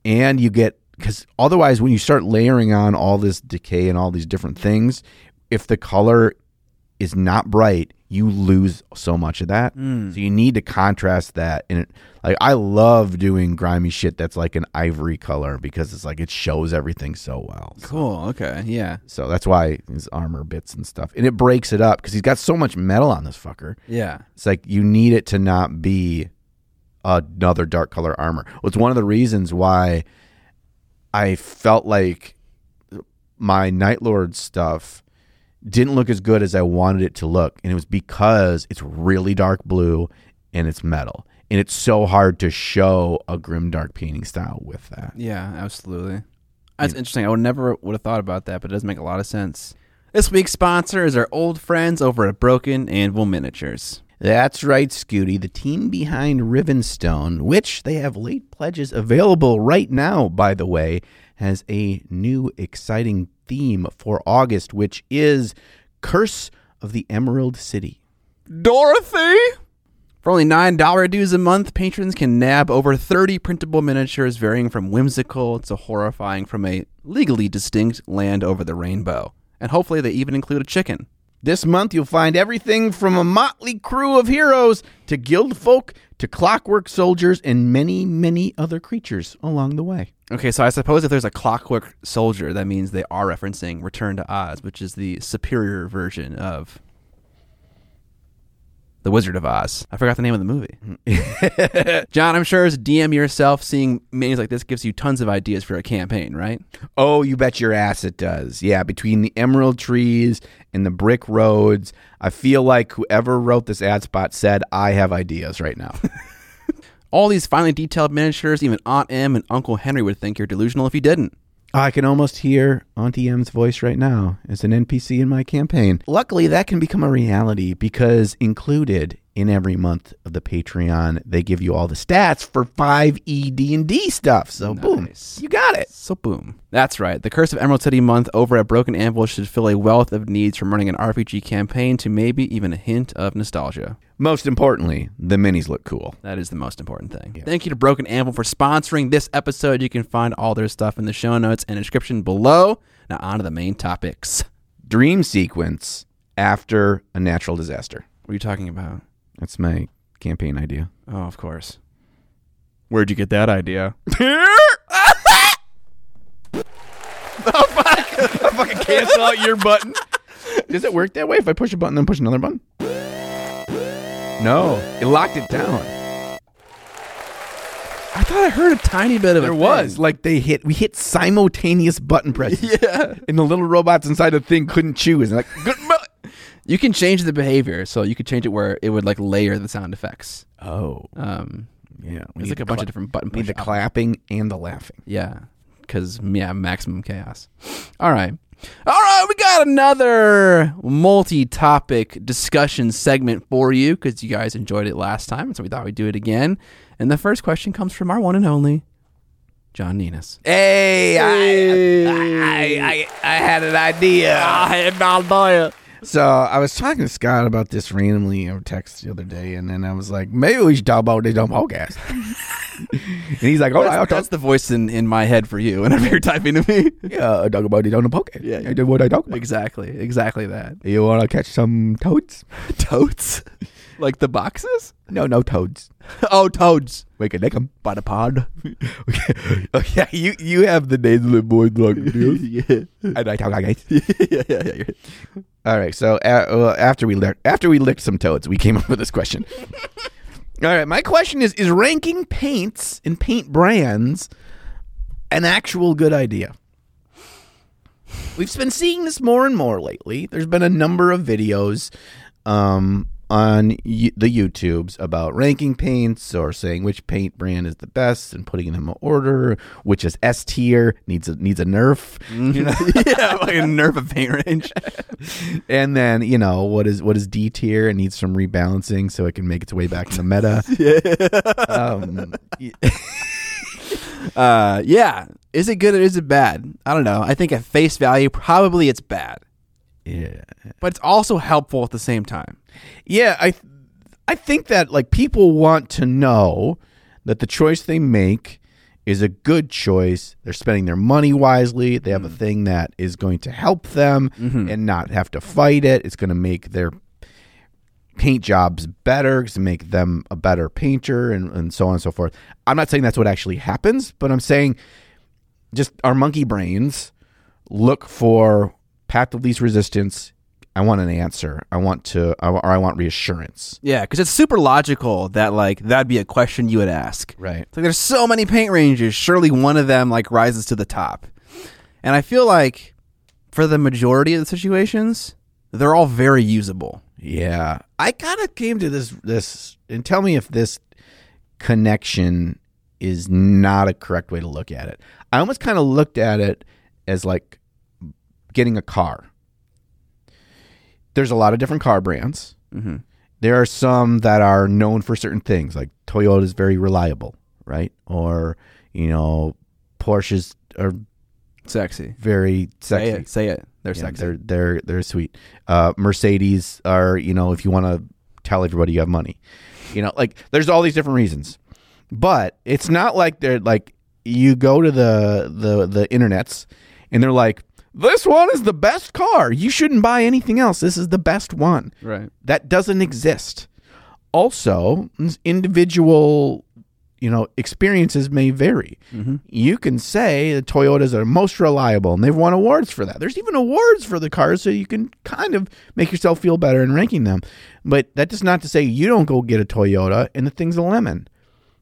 And you get because otherwise, when you start layering on all this decay and all these different things, if the color is not bright, you lose so much of that. Mm. So you need to contrast that. And it, like I love doing grimy shit that's like an ivory color because it's like it shows everything so well. So- Cool. Okay. Yeah. so that's why his armor bits and stuff. And it breaks it up because he's got so much metal on this fucker. Yeah. It's like you need it to not be another dark color armor. Well, it's one of the reasons why I felt like my Night Lord stuff didn't look as good as I wanted it to look. And it was because it's really dark blue and it's metal. And it's so hard to show a grim dark painting style with that. Yeah. Absolutely. That's interesting. I would never would have thought about that, but it does make a lot of sense. This week's sponsor is our old friends over at Broken Anvil Miniatures. That's right, Scooty, the team behind Rivenstone, which they have late pledges available right now, by the way, has a new exciting theme for August, which is Curse of the Emerald City. Dorothy. For only $9 dues a month, patrons can nab over 30 printable miniatures varying from whimsical to horrifying from a legally distinct land over the rainbow. And hopefully they even include a chicken. This month, you'll find everything from a motley crew of heroes to guild folk to clockwork soldiers and many, many other creatures along the way. Okay, so I suppose if there's a clockwork soldier, that means they are referencing Return to Oz, which is the superior version of The Wizard of Oz. I forgot the name of the movie. John, I'm sure as DM yourself, seeing minis like this gives you tons of ideas for a campaign, right? Oh, you bet your ass it does. Yeah, between the emerald trees and the brick roads, I feel like whoever wrote this ad spot said, I have ideas right now. All these finely detailed miniatures, even Aunt Em and Uncle Henry would think you're delusional if you didn't. I can almost hear Auntie Em's voice right now as an NPC in my campaign. Luckily, that can become a reality because included in every month of the Patreon, they give you all the stats for 5e D&D stuff. So boom, you got it. So boom. That's right. The Curse of Emerald City month over at Broken Anvil should fill a wealth of needs from running an RPG campaign to maybe even a hint of nostalgia. Most importantly, the minis look cool. That is the most important thing. Thank you to Broken Anvil for sponsoring this episode. You can find all their stuff in the show notes and description below. Now on to the main topics. Dream sequence after a natural disaster. What are you talking about? That's my campaign idea. Oh, of course. Where'd you get that idea? I fucking cancel out your button. Does it work that way if I push a button then push another button? No, it locked it down. I thought I heard a tiny bit of it. There was like they hit we hit simultaneous button presses. Yeah. And the little robots inside the thing couldn't choose. And like good You can change the behavior, so you could change it where it would like layer the sound effects. Oh. Um, Yeah. We there's like a the bunch of different button we need the push clapping and the laughing. Yeah, because yeah, maximum chaos. All right, all right, we got another multi-topic discussion segment for you because you guys enjoyed it last time, so we thought we'd do it again. And the first question comes from our one and only John Nenas. Hey, I, I, I, I had an idea. I had an idea. So I was talking to Scott about this randomly over text the other day, and then I was like, maybe we should talk about the dumb podcast. and he's like, oh, I'll That's, talk. that's the voice in, in my head for you whenever you're typing to me. Yeah, I'll talk about the dumb podcast. Yeah, I did what I talk about. exactly, exactly that. You want to catch some toads? Toads, like the boxes. No, no toads. Oh, toads We can lick them. by the pod. oh yeah, you you have the nasally boy like yeah. and I talk like yeah, yeah, yeah. All right, so uh, well, after we licked, after we licked some toads, we came up with this question. All right, my question is: Is ranking paints and paint brands an actual good idea? We've been seeing this more and more lately. There's been a number of videos um, on y- the YouTubes about ranking paints or saying which paint brand is the best and putting them in order, which is S tier needs a needs a nerf. You know? yeah, like a nerve of paint range. and then you know what is what is D tier and needs some rebalancing so it can make its way back in the meta. um, y- Uh, yeah. Is it good or is it bad? I don't know. I think at face value, probably it's bad, yeah, but it's also helpful at the same time. yeah. I th- I think that like people want to know that the choice they make is a good choice. They're spending their money wisely. They have a mm. thing that is going to help them mm-hmm. and not have to fight it. It's going to make their paint jobs better it's going to make them a better painter and, and so on and so forth. I'm not saying that's what actually happens, but I'm saying just our monkey brains look for path of least resistance. I want an answer. I want to, or I want reassurance. Yeah, because it's super logical that like that'd be a question you would ask. Right. It's like there's so many paint ranges. Surely one of them like rises to the top. And I feel like for the majority of the situations, they're all very usable. Yeah. I kind of came to this this and tell me if this connection is not a correct way to look at it. I almost kind of looked at it as like getting a car. There's a lot of different car brands. Mm-hmm. There are some that are known for certain things, like Toyota is very reliable, right? Or you know, Porsches are Sexy. very sexy. Say it. Say it. They're Yeah, sexy. They're they're they're sweet. Uh, Mercedes are you know if you want to tell everybody you have money, you know like there's all these different reasons, but it's not like they're like you go to the the the internets and they're like this one is the best car. You shouldn't buy anything else. This is the best one. right. That doesn't exist. Also, individual you know experiences may vary Mm-hmm. you can say the Toyotas are most reliable, and they've won awards for that. There's even awards for the cars, so you can kind of make yourself feel better in ranking them. But that does not to say you don't go get a Toyota and the thing's a lemon.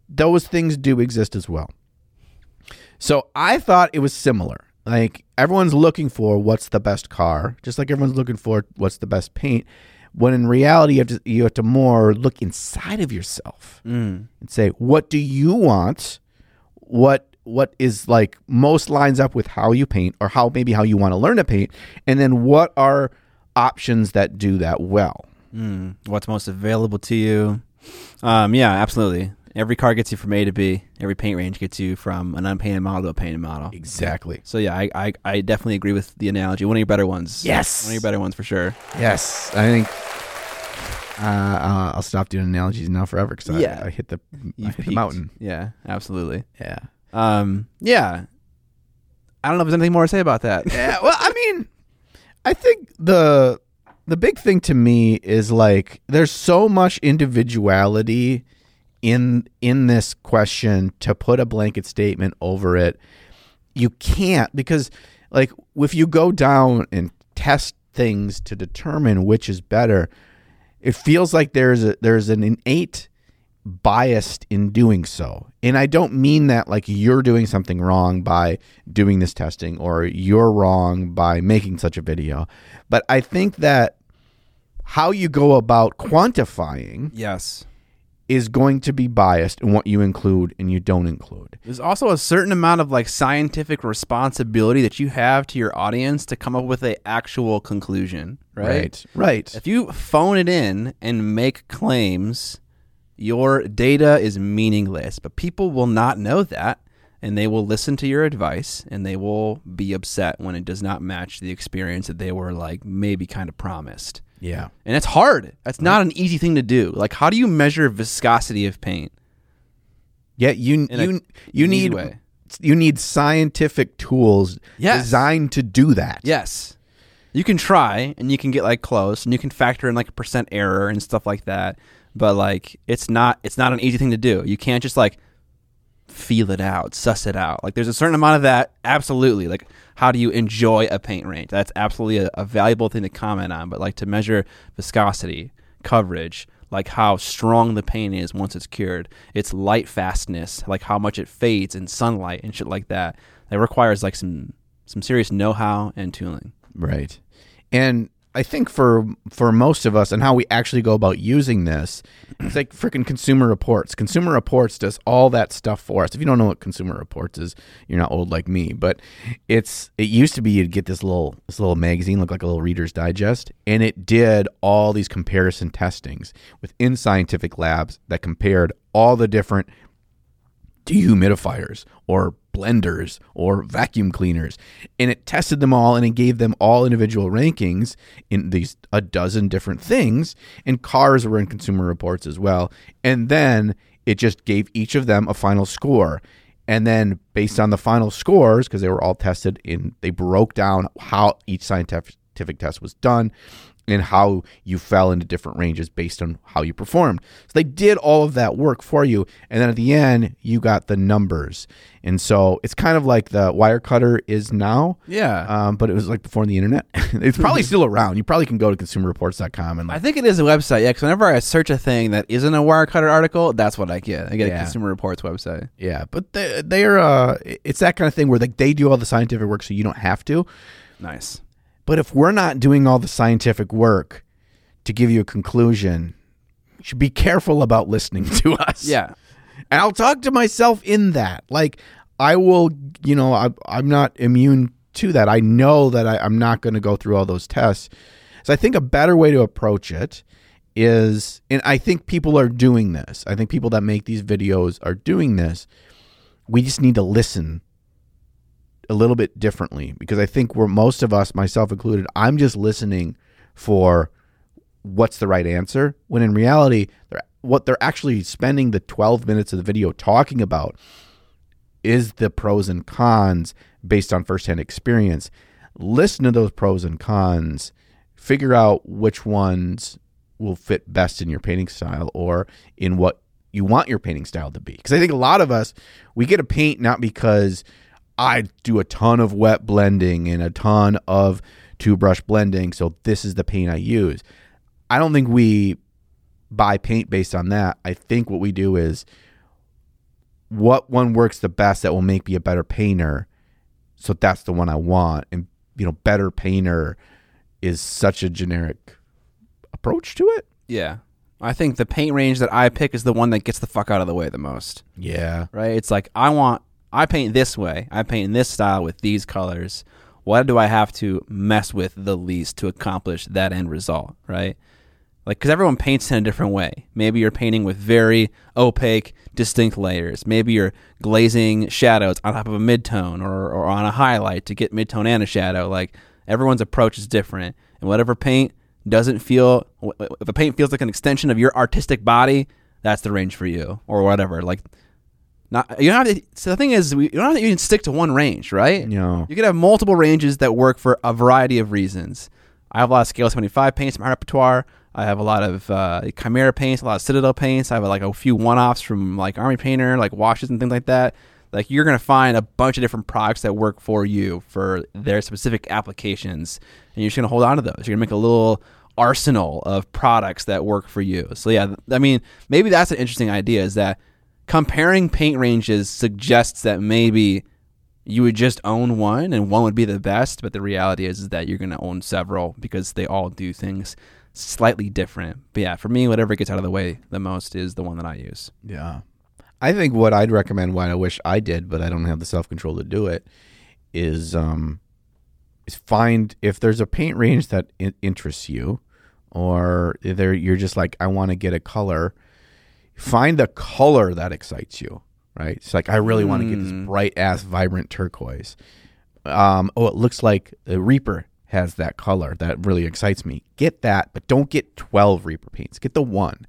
Those things do exist as well. So I thought it was similar. Like everyone's looking for what's the best car, just like everyone's looking for what's the best paint. When in reality, you have to, you have to more look inside of yourself Mm. and say, what do you want? What what is like most lines up with how you paint or how maybe how you want to learn to paint and then what are options that do that well Mm. What's most available to you? Um, yeah, absolutely. Every car gets you from A to B. Every paint range gets you from an unpainted model to a painted model. exactly So yeah, I, I, I definitely agree with the analogy. One of your better ones. Yes. One of your better ones for sure. yes i think uh, uh, i'll stop doing analogies now forever because Yeah. I, I hit the I hit the mountain Yeah, absolutely. yeah Um, yeah. I don't know if there's anything more to say about that. yeah well i mean i think the the big thing to me is like there's so much individuality in in this question to put a blanket statement over it. You can't because like if you go down and test things to determine which is better, it feels like there's a there's an innate bias in doing so. And I don't mean that like you're doing something wrong by doing this testing or you're wrong by making such a video. But I think that how you go about quantifying Yes. Is going to be biased in what you include and you don't include. There's also a certain amount of like scientific responsibility that you have to your audience to come up with a actual conclusion, right? Right. If you phone it in and make claims, your data is meaningless. But people will not know that, and they will listen to your advice, and they will be upset when it does not match the experience that they were like maybe kind of promised. Yeah. And it's hard. That's not an easy thing to do. Like, how do you measure viscosity of paint? Yeah, you In a you you need way. you need scientific tools Yes. designed to do that. Yes. You can try and you can get like close and you can factor in like a percent error and stuff like that. But like it's not it's not an easy thing to do. You can't just like feel it out, suss it out. Like there's a certain amount of that absolutely. Like how do you enjoy a paint range? That's absolutely a, a valuable thing to comment on. But like to measure viscosity, coverage, like how strong the paint is once it's cured, its light fastness, like how much it fades in sunlight and shit like that. That requires like some some serious know how and tooling. Right. And I think for for most of us and how we actually go about using this, it's like freaking Consumer Reports. Consumer Reports does all that stuff for us. If you don't know what Consumer Reports is, you're not old like me. But it's it used to be you'd get this little this little magazine, look like a little Reader's Digest, and it did all these comparison testings within scientific labs that compared all the different dehumidifiers or blenders or vacuum cleaners. And it tested them all and it gave them all individual rankings in these a dozen different things and cars were in consumer reports as well. And then it just gave each of them a final score. And then based on the final scores because they were all tested in they broke down how each scientific test was done and how you fell into different ranges based on how you performed. So they did all of that work for you, and then at the end you got the numbers. And so it's kind of like the Wirecutter is now, Yeah. um, but it was like before the internet. it's probably still around. You probably can go to consumerreports.com and I think it is a website, yeah, because whenever I search a thing that isn't a Wirecutter article, that's what I get. I get Yeah. a Consumer Reports website. yeah. But they, they're uh, it's that kind of thing where like they do all the scientific work, so you don't have to. Nice. But if we're not doing all the scientific work to give you a conclusion, you should be careful about listening to us. Yeah. And I'll talk to myself in that. Like, I will, you know, I, I'm not immune to that. I know that I, I'm not going to go through all those tests. So I think a better way to approach it is, and I think people are doing this. I think people that make these videos are doing this. We just need to listen a little bit differently because I think we're most of us, myself included, I'm just listening for what's the right answer when in reality they're, what they're actually spending the 12 minutes of the video talking about is the pros and cons based on firsthand experience. Listen to those pros and cons figure out which ones will fit best in your painting style or in what you want your painting style to be. Because i think a lot of us we get a paint not because i do a ton of wet blending and a ton of two brush blending so this is the paint i use I don't think we buy paint based on that. I think what we do is what one works the best that will make me a better painter. So that's the one I want. And you know, better painter is such a generic approach to it. Yeah. I think the paint range that I pick is the one that gets the fuck out of the way the most. Yeah. Right? It's like I want I paint this way. I paint in this style with these colors. What do I have to mess with the least to accomplish that end result, right? Like cuz everyone paints in a different way. Maybe you're painting with very opaque, distinct layers. Maybe you're glazing shadows on top of a midtone or or on a highlight to get midtone and a shadow. Like everyone's approach is different. And whatever paint doesn't feel if a paint feels like an extension of your artistic body, that's the range for you or whatever. Like not you don't have to, so the thing is we, you don't have to even stick to one range, right? You know. You could have multiple ranges that work for a variety of reasons. I have a lot of scale 75 paints in my repertoire. I have a lot of uh, Kimera paints, a lot of Citadel paints. I have like a few one-offs from like Army Painter, like washes and things like that. Like you're gonna find a bunch of different products that work for you for their specific applications, and you're just gonna hold on to those. You're gonna make a little arsenal of products that work for you. So yeah, I mean, maybe that's an interesting idea. Is that comparing paint ranges suggests that maybe you would just own one and one would be the best, but the reality is, is that you're gonna own several because they all do things slightly different. But yeah, for me, whatever gets out of the way the most is the one that I use. Yeah. I think what I'd recommend, what I wish I did, but I don't have the self control to do it, is um, is find if there's a paint range that in- interests you, or there you're just like I want to get a color. Find the color that excites you. Right? It's like I really want to get this bright ass vibrant turquoise. Um, oh, it looks like the Reaper has that color that really excites me. Get that, but don't get twelve Reaper paints. Get the one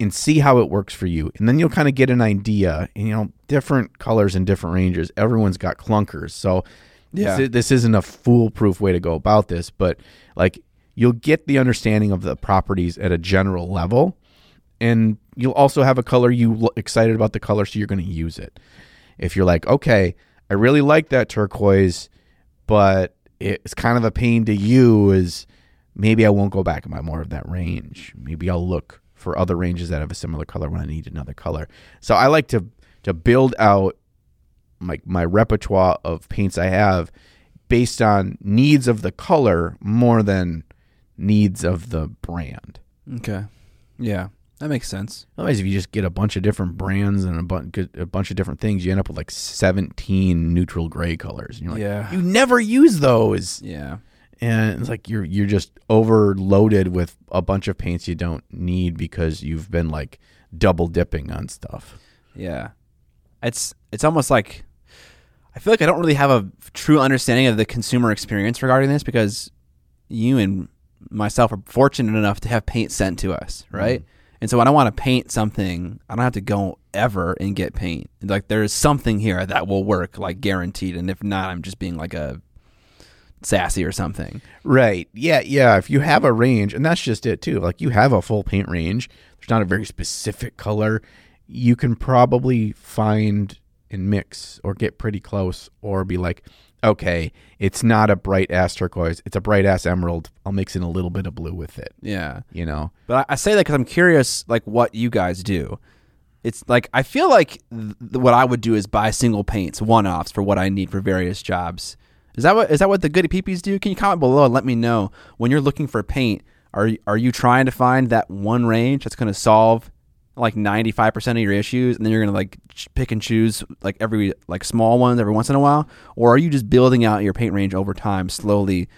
and see how it works for you. And then you'll kind of get an idea. And, you know, different colors and different ranges. Everyone's got clunkers. So Yeah. this, this isn't a foolproof way to go about this, but like you'll get the understanding of the properties at a general level. And you'll also have a color you l- excited about the color, so you're going to use it. If you're like, okay, I really like that turquoise, but it's kind of a pain to use, maybe I won't go back and buy more of that range. Maybe I'll look for other ranges that have a similar color when I need another color. So I like to to build out my my repertoire of paints I have based on needs of the color more than needs of the brand. Okay. Yeah, that makes sense. Otherwise, if you just get a bunch of different brands and a, a bunch of different things, you end up with like 17 neutral gray colors. And you're like, Yeah. you never use those. Yeah. And it's like you're you're just overloaded with a bunch of paints you don't need because you've been like double dipping on stuff. Yeah. It's it's almost like I feel like I don't really have a true understanding of the consumer experience regarding this because you and myself are fortunate enough to have paint sent to us, mm-hmm. right? And so when I want to paint something, I don't have to go ever and get paint. Like there's something here that will work, like guaranteed. And if not, I'm just being like a sassy or something. Right. Yeah, yeah. If you have a range, and that's just it too. Like you have a full paint range. There's not a very specific color. You can probably find and mix or get pretty close or be like, okay, it's not a bright ass turquoise. It's a bright ass emerald. I'll mix in a little bit of blue with it. Yeah. You know? But I, I say that because I'm curious, like what you guys do. It's like I feel like th- what I would do is buy single paints, one offs for what I need for various jobs. Is that what is that what the goody peepees do? Can you comment below and let me know when you're looking for paint? Are are you trying to find that one range that's going to solve like 95% of your issues and then you're going to like pick and choose like every like small ones every once in a while or are you just building out your paint range over time slowly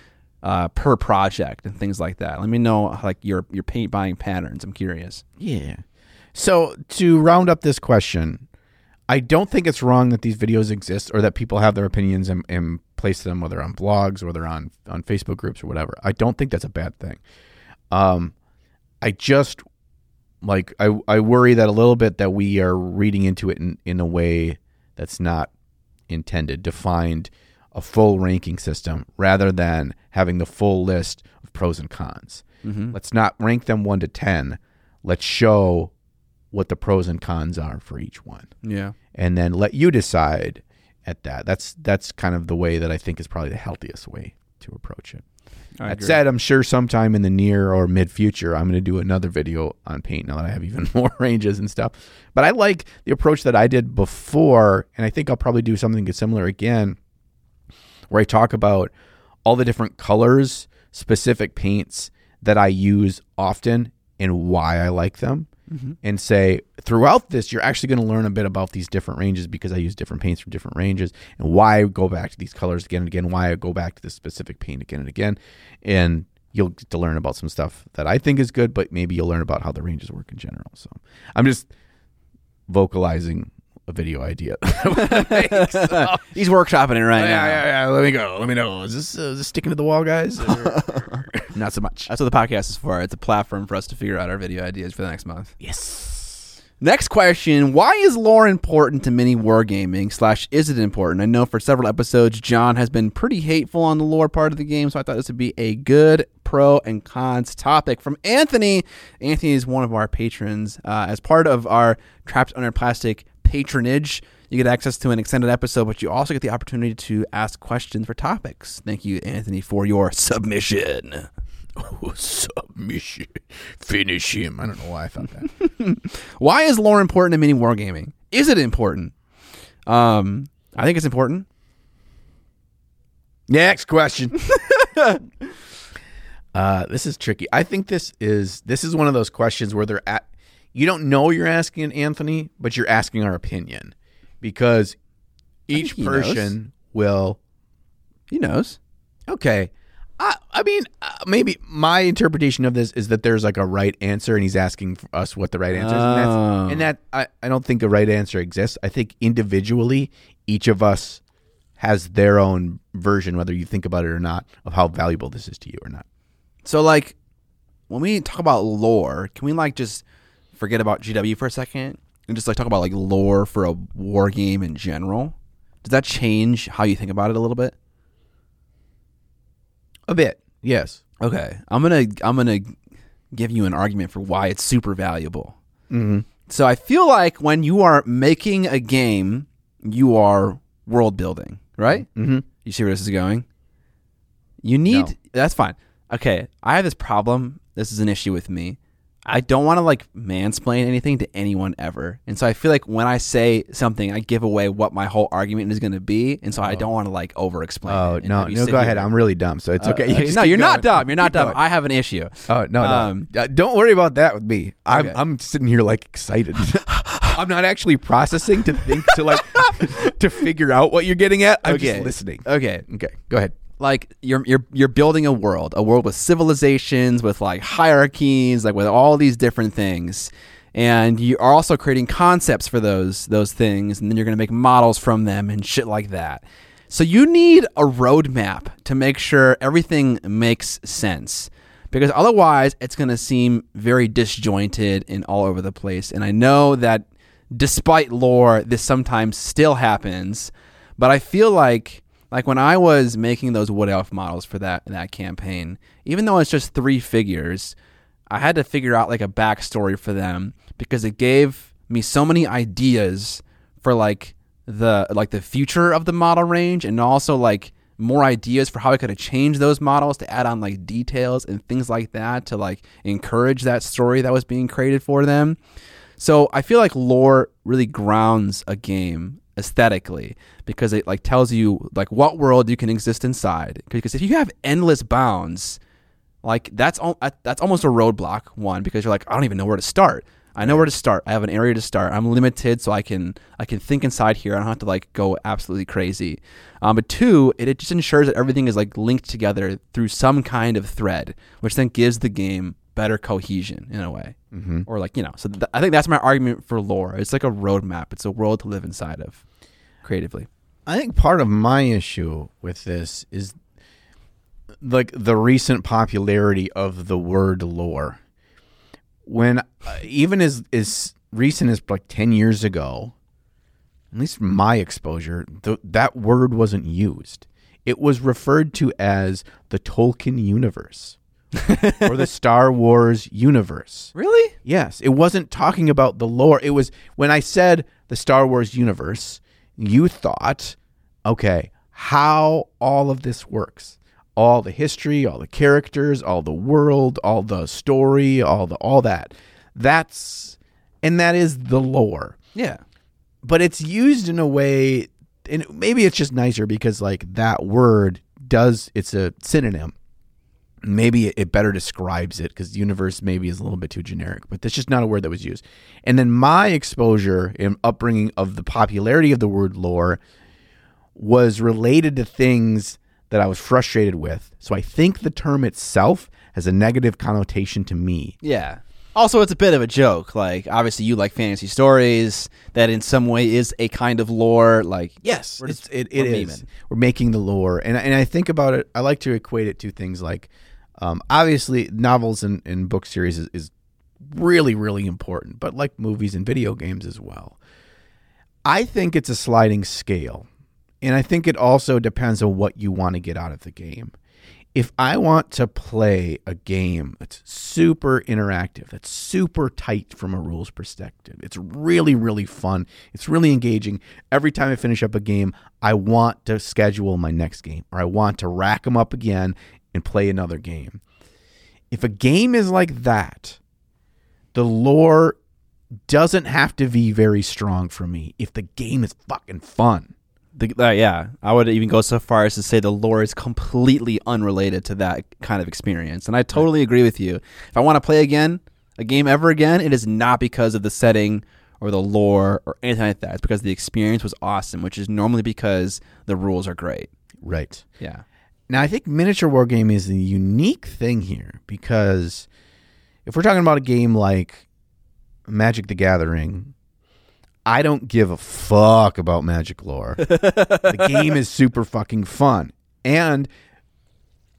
uh, per project and things like that let me know like your your paint buying patterns i'm curious Yeah. So to round up this question, I don't think it's wrong that these videos exist or that people have their opinions and, and place them whether on blogs or they're on on Facebook groups or whatever. I don't think that's a bad thing. Um, I just like I I worry that a little bit that we are reading into it in, in a way that's not intended to find a full ranking system rather than having the full list of pros and cons. Mm-hmm. Let's not rank them one to ten. Let's show what the pros and cons are for each one, yeah and then let you decide at that. That's that's kind of the way that I think is probably the healthiest way to approach it. I That agree. said, I'm sure sometime in the near or mid future, I'm going to do another video on paint now that I have even more ranges and stuff. But I like the approach that I did before, and I think I'll probably do something similar again, where I talk about all the different colors, specific paints that I use often and why I like them. And say throughout this, you're actually going to learn a bit about these different ranges because I use different paints from different ranges and why I go back to these colors again and again, why I go back to this specific paint again and again. And you'll get to learn about some stuff that I think is good, but maybe you'll learn about how the ranges work in general. So I'm just vocalizing a video idea. So- he's workshopping it right yeah, now yeah, yeah. Let me go. Let me know. Is this, uh, is this sticking to the wall, guys? Or- Not so much. that's what the podcast is for it's a platform for us to figure out our video ideas for the next month Yes. Next question: Why is lore important to mini wargaming? Slash, is it important? I know for several episodes, John has been pretty hateful on the lore part of the game, so I thought this would be a good pro and cons topic from Anthony. Anthony is one of our patrons. Uh, as part of our Trapped Under Plastic patronage, you get access to an extended episode, but you also get the opportunity to ask questions for topics. Thank you, Anthony, for your submission. Oh, submission. Finish him. I don't know why I thought that. Why is lore important in mini wargaming? Is it important? Um, I think it's important. Next question. uh, this is tricky. I think this is this is one of those questions where they're at. You don't know you're asking Anthony, but you're asking our opinion because each he knows. person will. He knows. Okay. I, I mean, uh, maybe my interpretation of this is that there's like a right answer, and he's asking us what the right answer is. And, Oh. that's, and that I, I don't think a right answer exists. I think individually, each of us has their own version, whether you think about it or not, of how valuable this is to you or not. So, like, when we talk about lore, can we like just forget about GW for a second and just like talk about like lore for a war game in general? Does that change how you think about it a little bit? A bit, yes. Okay, I'm gonna I'm gonna give you an argument for why it's super valuable. Mm-hmm. So I feel like when you are making a game, you are world building, right? Mm-hmm. You see where this is going? You need No. that's fine. Okay, I have this problem. This is an issue with me. I don't want to like mansplain anything to anyone ever. And so I feel like when I say something, I give away what my whole argument is going to be, and so I don't want to like over explain. Oh it no, no, go ahead. I'm really dumb, so it's Uh, okay. You okay, no, you're not dumb. You're not Keep dumb. going. I have an issue. Oh no, no. Um, Uh, don't worry about that with me. I'm Okay. I'm sitting here like excited. I'm not actually processing to think to like to figure out what you're getting at. I'm Okay. just listening. Okay, Okay, go ahead. Like you're you're you're building a world, a world with civilizations, with like hierarchies, like with all these different things. And you are also creating concepts for those those things, and then you're going to make models from them and shit like that. So you need a roadmap to make sure everything makes sense, because otherwise it's going to seem very disjointed and all over the place. And I know that despite lore, this sometimes still happens, but I feel like like when I was making those wood elf models for that that campaign, even though it's just three figures, I had to figure out like a backstory for them because it gave me so many ideas for like the like the future of the model range and also like more ideas for how I could have changed those models to add on like details and things like that to like encourage that story that was being created for them. So I feel like lore really grounds a game aesthetically because it like tells you like what world you can exist inside. Because if you have endless bounds, like that's al- uh, that's almost a roadblock one because you're like I don't even know where to start. I know where to start. I have an area to start. I'm limited, so I can I can think inside here. I don't have to like go absolutely crazy. Um, but two, it, it just ensures that everything is like linked together through some kind of thread, which then gives the game better cohesion in a way, mm-hmm. or like you know. So th- I think that's my argument for lore. It's like a roadmap. It's a world to live inside of, creatively. I think part of my issue with this is like the recent popularity of the word lore. When uh, even as as recent as like 10 years ago, at least from my exposure, th- that word wasn't used. It was referred to as the Tolkien universe or the Star Wars universe. Really? Yes, it wasn't talking about the lore. It was when I said the Star Wars universe, you thought, okay, how all of this works. All the history, all the characters, all the world, all the story, all the all that. That's and that is the lore. Yeah. But it's used in a way and maybe it's just nicer because like that word does it's a synonym maybe it, better describes it because universe maybe is a little bit too generic but that's just not a word that was used and then my exposure and upbringing of the popularity of the word lore was related to things that i was frustrated with so i think the term itself has a negative connotation to me Yeah. Also, it's a bit of a joke. Like, obviously, you like fantasy stories that in some way is a kind of lore. Like, Yes, just- it, it we're is. We're making the lore, and and I think about it. I like to equate it to things like, um, obviously, novels and, and book series is, is really, really important, but like movies and video games as well. I think it's a sliding scale. And I think it also depends on what you want to get out of the game. If I want to play a game that's super interactive, that's super tight from a rules perspective, it's really, really fun, it's really engaging. Every time I finish up a game, I want to schedule my next game or I want to rack them up again and play another game. If a game is like that, the lore doesn't have to be very strong for me if the game is fucking fun. The, uh, yeah, I would even go so far as to say the lore is completely unrelated to that kind of experience. And I totally agree with you. If I want to play again, a game ever again, it is not because of the setting or the lore or anything like that. It's because the experience was awesome, which is normally because the rules are great. Right. Yeah. Now, I think miniature wargame is a unique thing here because if we're talking about a game like Magic the Gathering, I don't give a fuck about Magic lore. the game is super fucking fun. And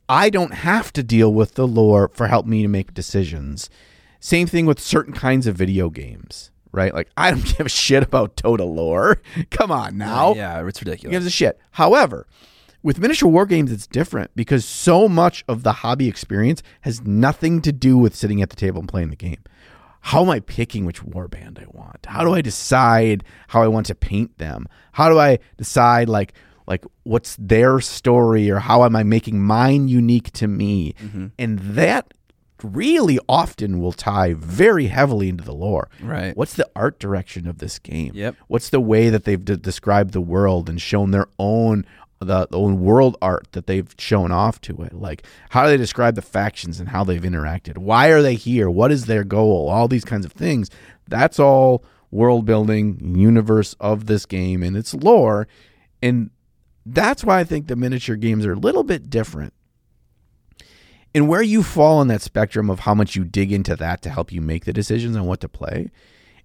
I don't have to deal with the lore for help me to make decisions. Same thing with certain kinds of video games, right? Like I don't give a shit about total lore. Come on now. Yeah, it's Who ridiculous. gives a shit? However, with miniature war games, it's different because so much of the hobby experience has nothing to do with sitting at the table and playing the game. How am I picking which warband I want? How do I decide how I want to paint them? How do I decide like like what's their story or how am I making mine unique to me? Mm-hmm. And that really often will tie very heavily into the lore. Right. What's the art direction of this game? Yep. What's the way that they've de- described the world and shown their own the, the own world art that they've shown off to it? Like how do they describe the factions and how they've interacted? Why are they here? What is their goal? All these kinds of things. That's all world building universe of this game and its lore and that's why I think the miniature games are a little bit different. And where you fall on that spectrum of how much you dig into that to help you make the decisions on what to play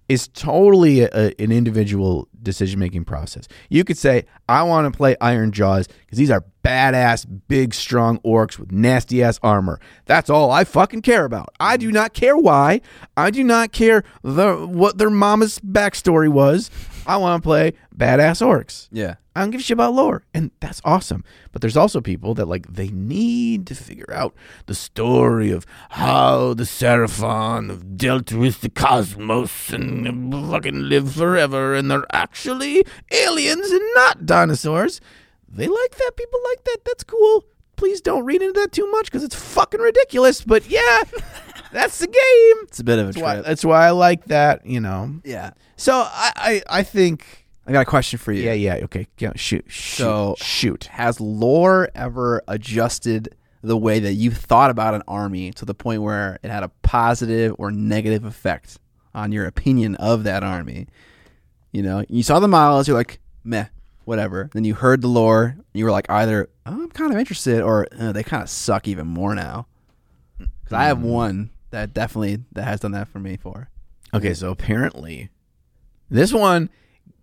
is totally a, a- an individual decision making process. You could say, I want to play Ironjawz because these are badass, big, strong orcs with nasty ass armor. That's all I fucking care about. I do mm. not care why. I do not care the what their mama's backstory was. I want to play badass orcs. Yeah. I don't give a shit about lore, and that's awesome. But there's also people that like they need to figure out the story of how the Seraphon have dealt with the cosmos and fucking live forever, and they're actually aliens and not dinosaurs. They like that. People like that. That's cool. Please don't read into that too much because it's fucking ridiculous. But yeah, that's the game. It's a bit of a That's why, trip. that's why I like that. You know. yeah. So I I, I think I got a question for you. yeah yeah okay yeah, shoot shoot So- shoot. Has lore ever adjusted the way that you thought about an army to the point where it had a positive or negative effect on your opinion of that army? You know, you saw the models, you're like, meh, whatever. Then you heard the lore, you were like, either oh, I'm kind of interested, or "Uh, they kind of suck even more now. Because I have one that definitely that has done that for me. For Okay, so apparently, this one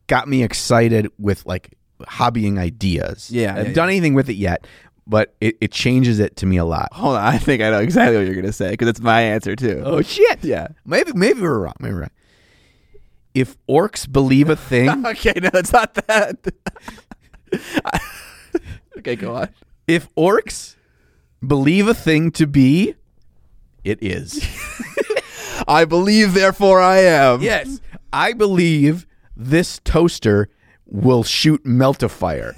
got me excited with like hobbying ideas. Yeah, I haven't yeah, done anything with it yet, but it, it changes it to me a lot. hold on, I think I know exactly what you're gonna say because it's my answer too. Oh shit! yeah. Maybe maybe we're wrong. Maybe we're wrong. If orcs believe a thing, Okay, no, it's not that. okay, go on. if orcs believe a thing to be, it is. I believe, therefore I am. yes, I believe this toaster will shoot melta fire.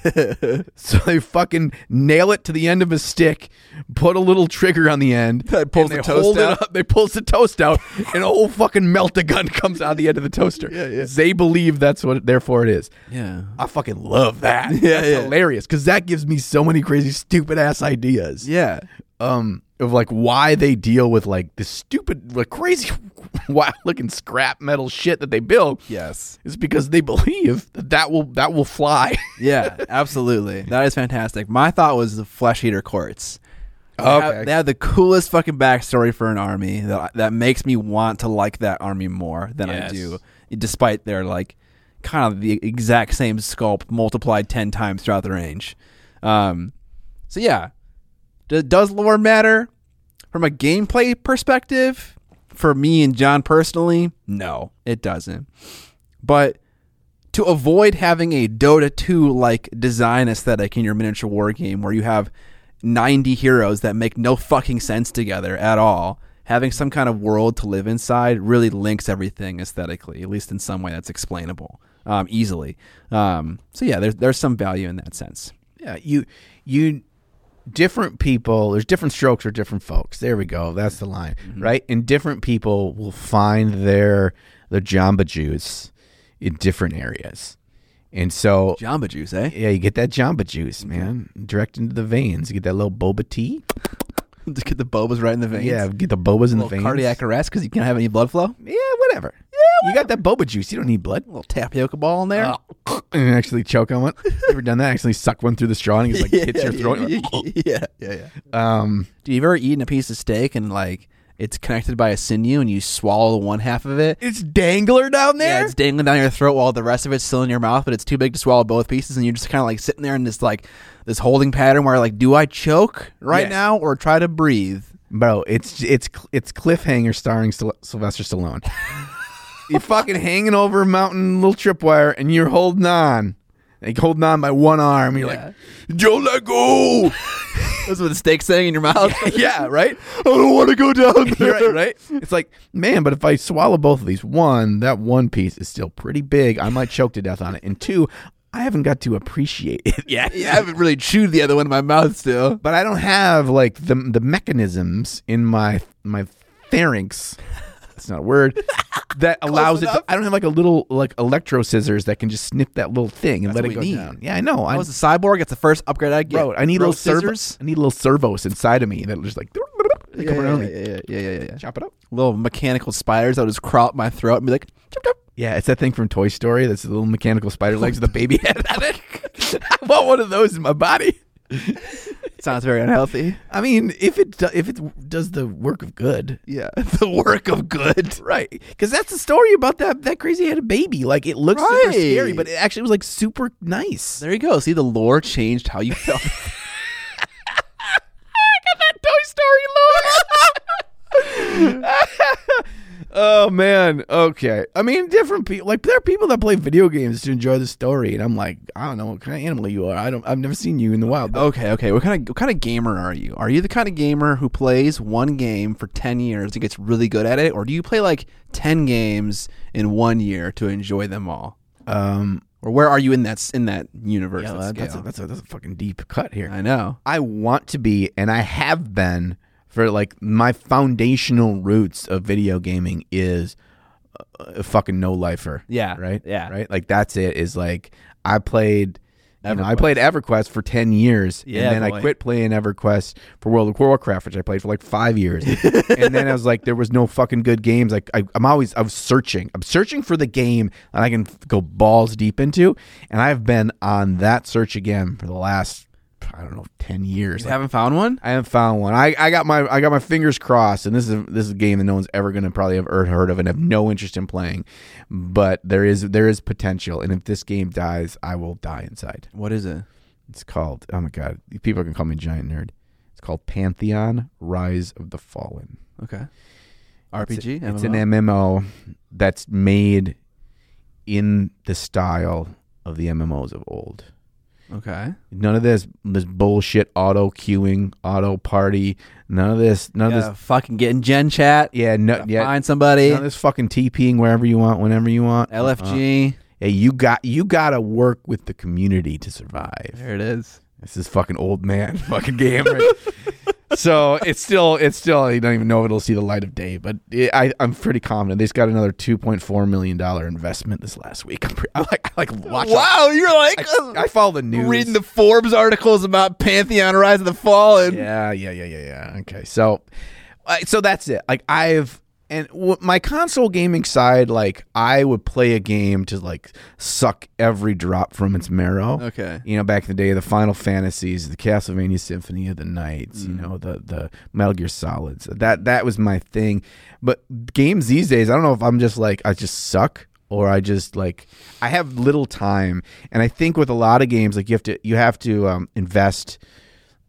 so they fucking nail it to the end of a stick, put a little trigger on the end, That pulls and the they toast hold out. It up, they pulls the toast out, and a whole fucking melta gun comes out the end of the toaster. Yeah, yeah. They believe that's what. Therefore, it is. Yeah. I fucking love that. Yeah, That's yeah. hilarious because that gives me so many crazy, stupid ass ideas. Yeah. Um, of like why they deal with like this stupid, like crazy, wild looking scrap metal shit that they build. Yes. Is because they believe that that will that will fly. Yeah, absolutely. That is fantastic. My thought was the flesh eater courts. They have- Okay. They have the coolest fucking backstory for an army that that makes me want to like that army more than Yes. I do, despite their like kind of the exact same sculpt multiplied ten times throughout the range. Um, so yeah, does lore matter from a gameplay perspective? for me and John personally, no, it doesn't. But to avoid having a Dota 2 like design aesthetic in your miniature war game where you have 90 heroes that make no fucking sense together at all, having some kind of world to live inside really links everything aesthetically, at least in some way that's explainable um, easily. Um, so yeah, there's there's some value in that sense. Yeah, you you different people. There's different strokes for different folks. There we go. That's the line, right? And different people will find their their Jamba Juice in different areas. And so, Jamba Juice, eh? yeah, you get that Jamba Juice, man, direct into the veins. You get that little boba tea. To get the bobas right in the veins. Yeah, get the bobas in the veins. cardiac arrest because you can't have any blood flow. Yeah, whatever. Yeah, you got that boba juice. You don't need blood. A little tapioca ball in there. and actually choke on one. You ever done that? Actually suck one through the straw and it like hits your throat. Yeah, yeah, yeah. Um, Do you ever eaten a piece of steak and like it's connected by a sinew and you swallow one half of it? it's dangler down there. Yeah, it's dangling down your throat while the rest of it's still in your mouth, but it's too big to swallow both pieces, and you're just kind of like sitting there in this like this holding pattern where like, do I choke right Yes. now or try to breathe? Bro, it's it's it's cliffhanger starring Syl- Sylvester Stallone. you're fucking hanging over a mountain, little tripwire, and you're holding on. Like holding on by one arm. You're Yeah. like, Joe, let go. That's what the steak's saying in your mouth. yeah, right. I don't want to go down there. right, right. It's like, man, but if I swallow both of these, one, that one piece is still pretty big. I might choke to death on it, and two, I haven't got to appreciate it yet. Yeah, I haven't really chewed the other one in my mouth still. But I don't have like the the mechanisms in my my pharynx. That's not a word. That allows it. To. I don't have like a little like electro scissors that can just snip that little thing and That's let it go need. down. Yeah, I know. I, was a cyborg. It's the first upgrade I get. bro, I need Bro, little scissors. I need little servos inside of me that just like Yeah, come yeah, around yeah, yeah, yeah, yeah, yeah, yeah. Chop it up. Little mechanical spiders that would just crawl up my throat and be like, chop, chop. Yeah, it's that thing from Toy Story. That's the little mechanical spider legs with a baby head on it. I want one of those in my body. Sounds very unhealthy. I mean, if it do, if it does the work of good, Yeah, the work of good. right? Because that's the story about that that crazy headed baby. Like it looks super scary, but it actually was like super nice. There you go. See, the lore changed how you felt. Toy Story lore. Oh man. Okay. I mean, different people. Like there are people that play video games to enjoy the story, and I'm like, I don't know what kind of animal you are. I don't. I've never seen you in the wild. okay, okay. What kind of what kind of gamer are you? Are you the kind of gamer who plays one game for ten years and gets really good at it, or do you play like ten games in one year to enjoy them all? Um. Or where are you in that in that universe? Yeah, that- that's a, that's a that's a fucking deep cut here. I know. I want to be, and I have been for like my foundational roots of video gaming is a, a fucking no lifer. Yeah, Right. yeah. Right. Like that's it. Is like I played. You know, I EverQuest. played EverQuest for ten years, Yeah, and then boy. I quit playing EverQuest for World of Warcraft, which I played for like five years. and then I was like, there was no fucking good games. Like I, I'm always, I was searching. I'm searching for the game that I can f- go balls deep into, and I've been on that search again for the last, I don't know, ten years. You Like, haven't found one? I haven't found one. I, I got my I got my fingers crossed, and this is this is a game that no one's ever going to probably have heard of and have no interest in playing. But there is there is potential, and if this game dies, I will die inside. What is it? It's called oh my god, people can call me giant nerd. It's called Pantheon: Rise of the Fallen. Okay. RPG. It's an MMO? MMO that's made in the style of the MMOs of old. Okay. None of this this bullshit auto queuing, auto party. None of this. None of this. fucking getting Gen Chat. Yeah, no, yeah. Find somebody. None of this fucking TPing wherever you want, whenever you want. LFG. Uh-huh. Yeah, you got you got to work with the community to survive. There it is. This is fucking old man fucking game. So it's still it's still I don't even know if it'll see the light of day, but it, I I'm pretty confident they just got another two point four million dollar investment this last week. I'm pre- I like I like watch. Wow, you're like I, I follow the news. reading the Forbes articles about Pantheon Rise of the Fallen. Yeah, yeah, yeah, yeah, yeah. Okay, so, uh, so that's it. Like I've and w- my console gaming side, like I would play a game to like suck every drop from its marrow. Okay. You know, back in the day, the Final Fantasies, the Castlevania Symphony of the Nights, you know, the the Metal Gear Solids. That that was my thing. But games these days, I don't know if I'm just like I just suck or I just like I have little time. And I think with a lot of games, like you have to you have to um, invest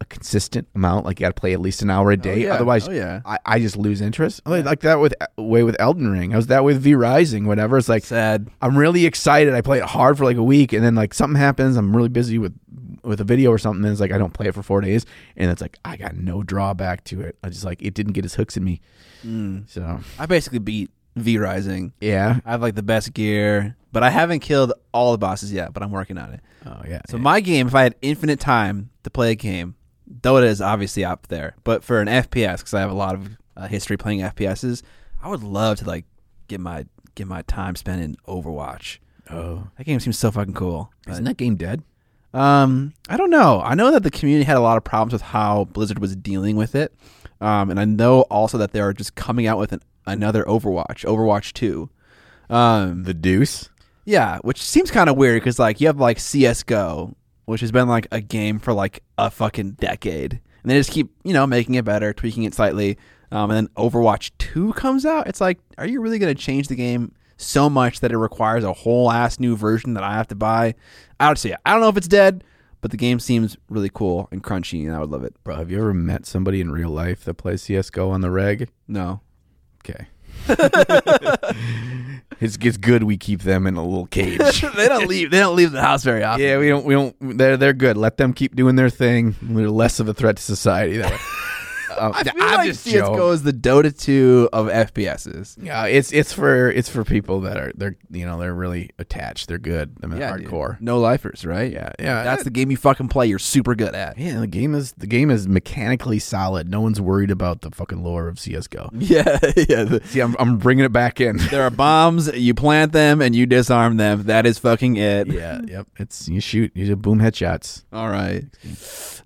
a consistent amount. Like you got to play at least an hour a day. yeah. Otherwise, Oh, yeah. I, I just lose interest. Like, like that with way with Elden Ring. I was that with V Rising. Whatever. It's like Sad. I'm really excited. I play it hard for like a week, and then like something happens. I'm really busy with with a video or something. And it's like I don't play it for four days, and it's like I got no drawback to it. I just like it didn't get his hooks in me. Mm. So I basically beat V Rising. yeah. I have like the best gear, but I haven't killed all the bosses yet. But I'm working on it. Oh yeah. So my game, if I had infinite time to play a game, Dota is obviously up there. But for an FPS, because I have a lot of uh, history playing FPSs, I would love to like get my get my time spent in Overwatch. oh, That game seems so fucking cool. Isn't that game dead? um, I don't know. I know that the community had a lot of problems with how Blizzard was dealing with it, um, and I know also that they are just coming out with an, another Overwatch, Overwatch Two. Um, The Deuce. yeah, which seems kind of weird because like you have like CS:GO, which has been like a game for like a fucking decade, and they just keep you know making it better, tweaking it slightly, um, and then Overwatch Two comes out. It's like, are you really going to change the game so much that it requires a whole ass new version that I have to buy? I don't see it. I don't know if it's dead, but the game seems really cool and crunchy, and I would love it. Bro, have you ever met somebody in real life that plays CS:GO on the reg? No, Okay. it's it's good we keep them in a little cage. they don't leave. They don't leave the house very often. yeah, we don't we don't they're they're good. Let them keep doing their thing. We're less of a threat to society that way. Um, I feel I'm like CS:GO joking. is the Dota 2 of FPSs. Yeah, it's it's for it's for people that are they're you know they're really attached. They're good. I mean, dude. hardcore. No lifers, right? Yeah, yeah. That's the game you fucking play. You're super good at. yeah. The game is the game is mechanically solid. No one's worried about the fucking lore of CS:GO. Yeah, yeah. the- See, I'm I'm bringing it back in. there are bombs. You plant them and you disarm them. That is fucking it. yeah, yep. It's you shoot, you do boom headshots. All right.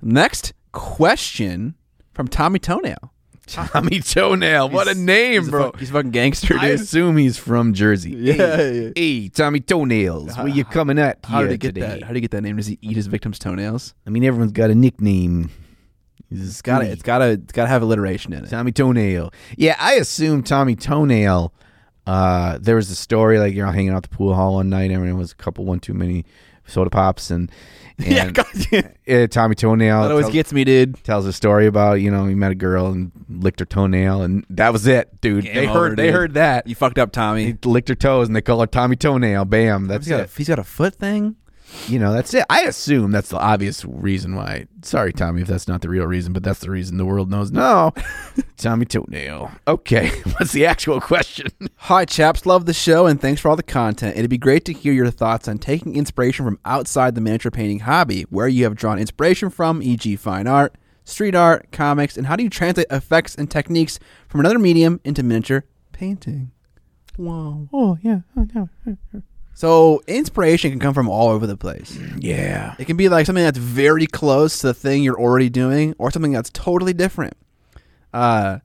Next question from Tommy Toenail. Tommy Toenail, what a name, he's a bro. fuck- he's a fucking gangster, I assume he's from Jersey. Yeah, Hey, yeah. hey, Tommy Toenails, where you coming at How did he get today? that? How did he get that name? Does he eat his victims' toenails? I mean, everyone's got a nickname. It's got to. It's got to. It's got to have alliteration in it. Tommy Toenail. Yeah, I assume Tommy Toenail. Uh, there was a story like you're hanging out at the pool hall one night. And everyone was a couple one too many soda pops and. and yeah, uh, Tommy Toenail that always tells, gets me, dude. tells a story about you know he met a girl and licked her toenail and that was it, dude. Game they over, heard they heard that. You fucked up, Tommy. He licked her toes and they call her Tommy Toenail. Bam, that's he's got, a, he's got a foot thing. You know, that's it. I assume that's the obvious reason why. Sorry, Tommy, if that's not the real reason, but that's the reason the world knows. No, Tommy Toenail. Okay, what's the actual question? Hi, chaps. Love the show and thanks for all the content. It'd be great to hear your thoughts on taking inspiration from outside the miniature painting hobby, where you have drawn inspiration from, e.g., fine art, street art, comics, and how do you translate effects and techniques from another medium into miniature painting? Wow. Oh yeah, oh, no. So, inspiration can come from all over the place. yeah. It can be like something that's very close to the thing you're already doing, or something that's totally different. Uh,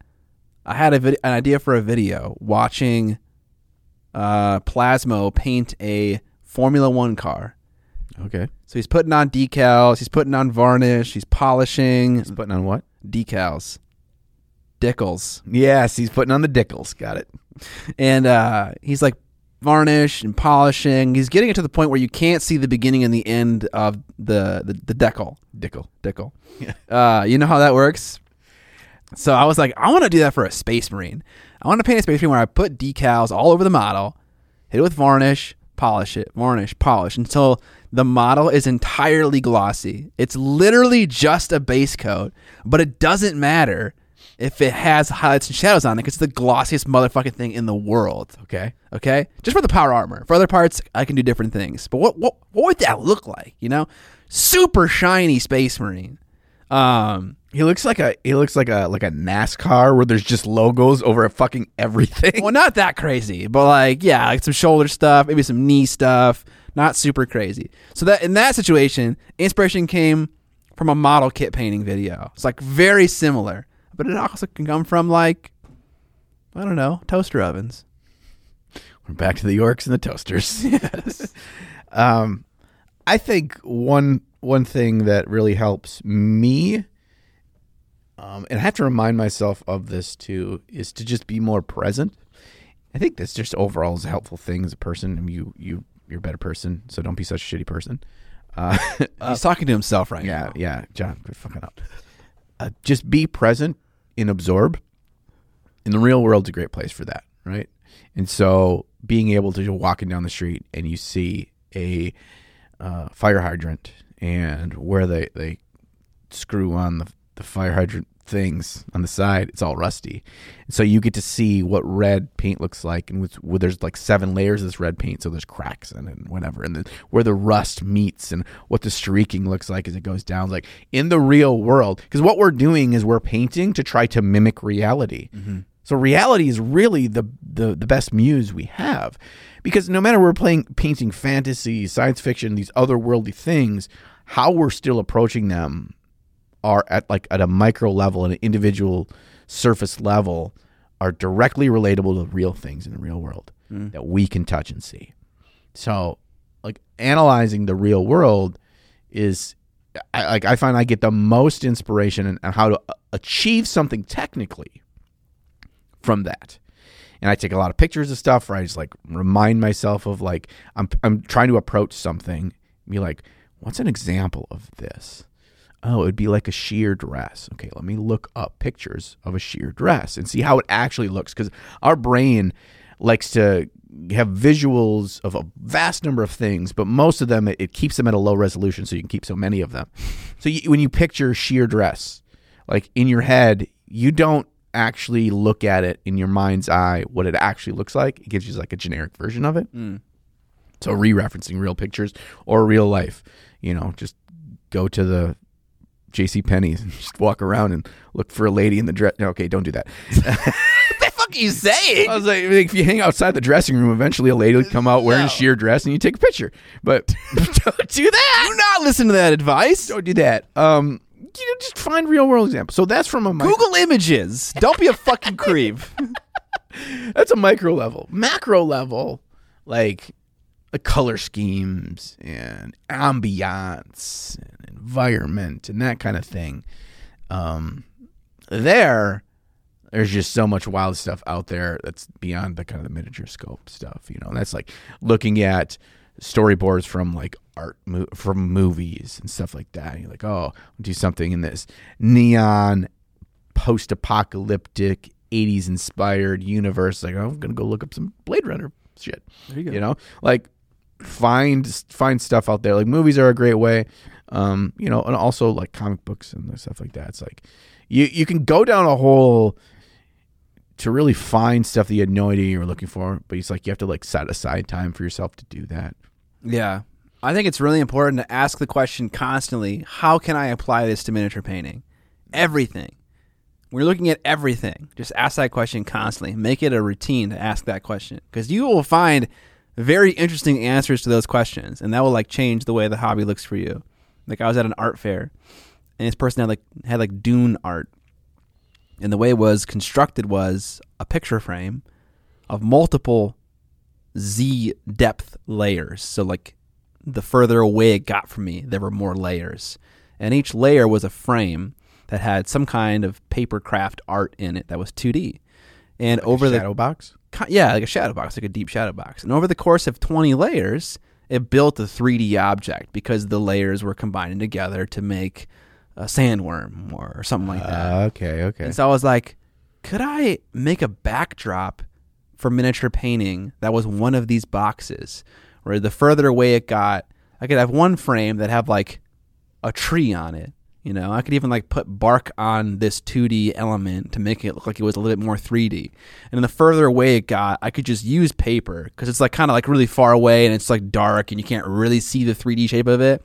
I had a vid- an idea for a video watching uh, Plasmo paint a Formula One car. Okay. So he's putting on decals, he's putting on varnish, he's polishing He's putting on what? decals, dickles, Yes, he's putting on the dickles. Got it. and uh, he's like varnish and polishing. He's getting it to the point where you can't see the beginning and the end of the the, the decal. Dickle. Dickle. Uh, you know how that works? So I was like, I want to do that for a Space Marine. I want to paint a Space Marine where I put decals all over the model, hit it with varnish, polish it, varnish, polish until the model is entirely glossy. It's literally just a base coat, but it doesn't matter if it has highlights and shadows on it because it's the glossiest motherfucking thing in the world. Okay. Okay, just for the power armor. For other parts, I can do different things. But what what what would that look like? You know, super shiny Space Marine. Um, He looks like a he looks like a like a NASCAR where there's just logos over fucking everything. well, not that crazy, but like yeah, like some shoulder stuff, maybe some knee stuff. Not super crazy. So that in that situation, inspiration came from a model kit painting video. It's like very similar, but it also can come from like I don't know toaster ovens. We're back to the Yorks and the toasters. Yes. um, I think one one thing that really helps me, um, and I have to remind myself of this too, is to just be more present. I think that's just overall is a helpful thing as a person. And you you you're a better person, so don't be such a shitty person. Uh, He's talking to himself right yeah, now. yeah, John, quit fucking up. Uh, just be present and absorb. In the real world's a great place for that, right? And so, being able to walking down the street and you see a uh, fire hydrant and where they they screw on the the fire hydrant things on the side, it's all rusty. And so you get to see what red paint looks like, and with, there's like seven layers of this red paint, so there's cracks in it and whatever, and then where the rust meets and what the streaking looks like as it goes down. Like in the real world, because what we're doing is we're painting to try to mimic reality. Mm-hmm. So reality is really the, the the best muse we have, because no matter we're playing painting fantasy, science fiction, these otherworldly things, how we're still approaching them are at like at a micro level, at an individual surface level, are directly relatable to real things in the real world that we can touch and see. So, like analyzing the real world is, I, like I find I get the most inspiration and how to uh, achieve something technically from that. And I take a lot of pictures of stuff where I just like remind myself of like I'm I'm trying to approach something, be like, what's an example of this? Oh, it'd be like a sheer dress. Okay, let me look up pictures of a sheer dress and see how it actually looks because our brain likes to have visuals of a vast number of things, but most of them it, it keeps them at a low resolution so you can keep so many of them. So you, when you picture sheer dress, like in your head, you don't actually look at it in your mind's eye what it actually looks like. It gives you like a generic version of it. Mm. So re-referencing real pictures or real life, you know, just go to the J.C. Penney's and just walk around and look for a lady in the dress. No, okay, don't do that. What the fuck are you saying? I was like, if you hang outside the dressing room, eventually a lady will come out wearing No. a sheer dress and you take a picture. But don't do that. Do not listen to that advice. Don't do that. Um, you know, just find real world examples. So that's from a micro, Google images. Don't be a fucking creep. that's a micro level. Macro level, like the color schemes and ambiance and environment and that kind of thing. Um, there, there's just so much wild stuff out there that's beyond the kind of the miniature scope stuff. You know, that's like looking at storyboards from like art mo- from movies and stuff like that. And you're like, oh, I'll do something in this neon post-apocalyptic 80s inspired universe like oh, i'm gonna go look up some blade runner shit There you go. you know like find find stuff out there like movies are a great way um you know and also like comic books and stuff like that it's like you you can go down a hole to really find stuff that you had no idea you were looking for but it's like you have to like set aside time for yourself to do that Yeah. I think it's really important to ask the question constantly how can I apply this to miniature painting? Everything. You're looking at everything, just ask that question constantly. Make it a routine to ask that question because you will find very interesting answers to those questions and that will like change the way the hobby looks for you. Like I was at an art fair and this person had like had like dune art and the way it was constructed was a picture frame of multiple Z depth layers. So like the further away it got from me, there were more layers. And each layer was a frame that had some kind of paper craft art in it that was 2D. And over the shadow box yeah, like a shadow box, like a deep shadow box. And over the course of 20 layers, it built a 3D object because the layers were combining together to make a sandworm or something like that. Uh, okay okay And so I was like, could I make a backdrop for miniature painting that was one of these boxes? Where the further away it got, I could have one frame that have like a tree on it. You know, I could even like put bark on this 2D element to make it look like it was a little bit more 3D. And the further away it got, I could just use paper because it's like kind of like really far away and it's like dark and you can't really see the 3D shape of it.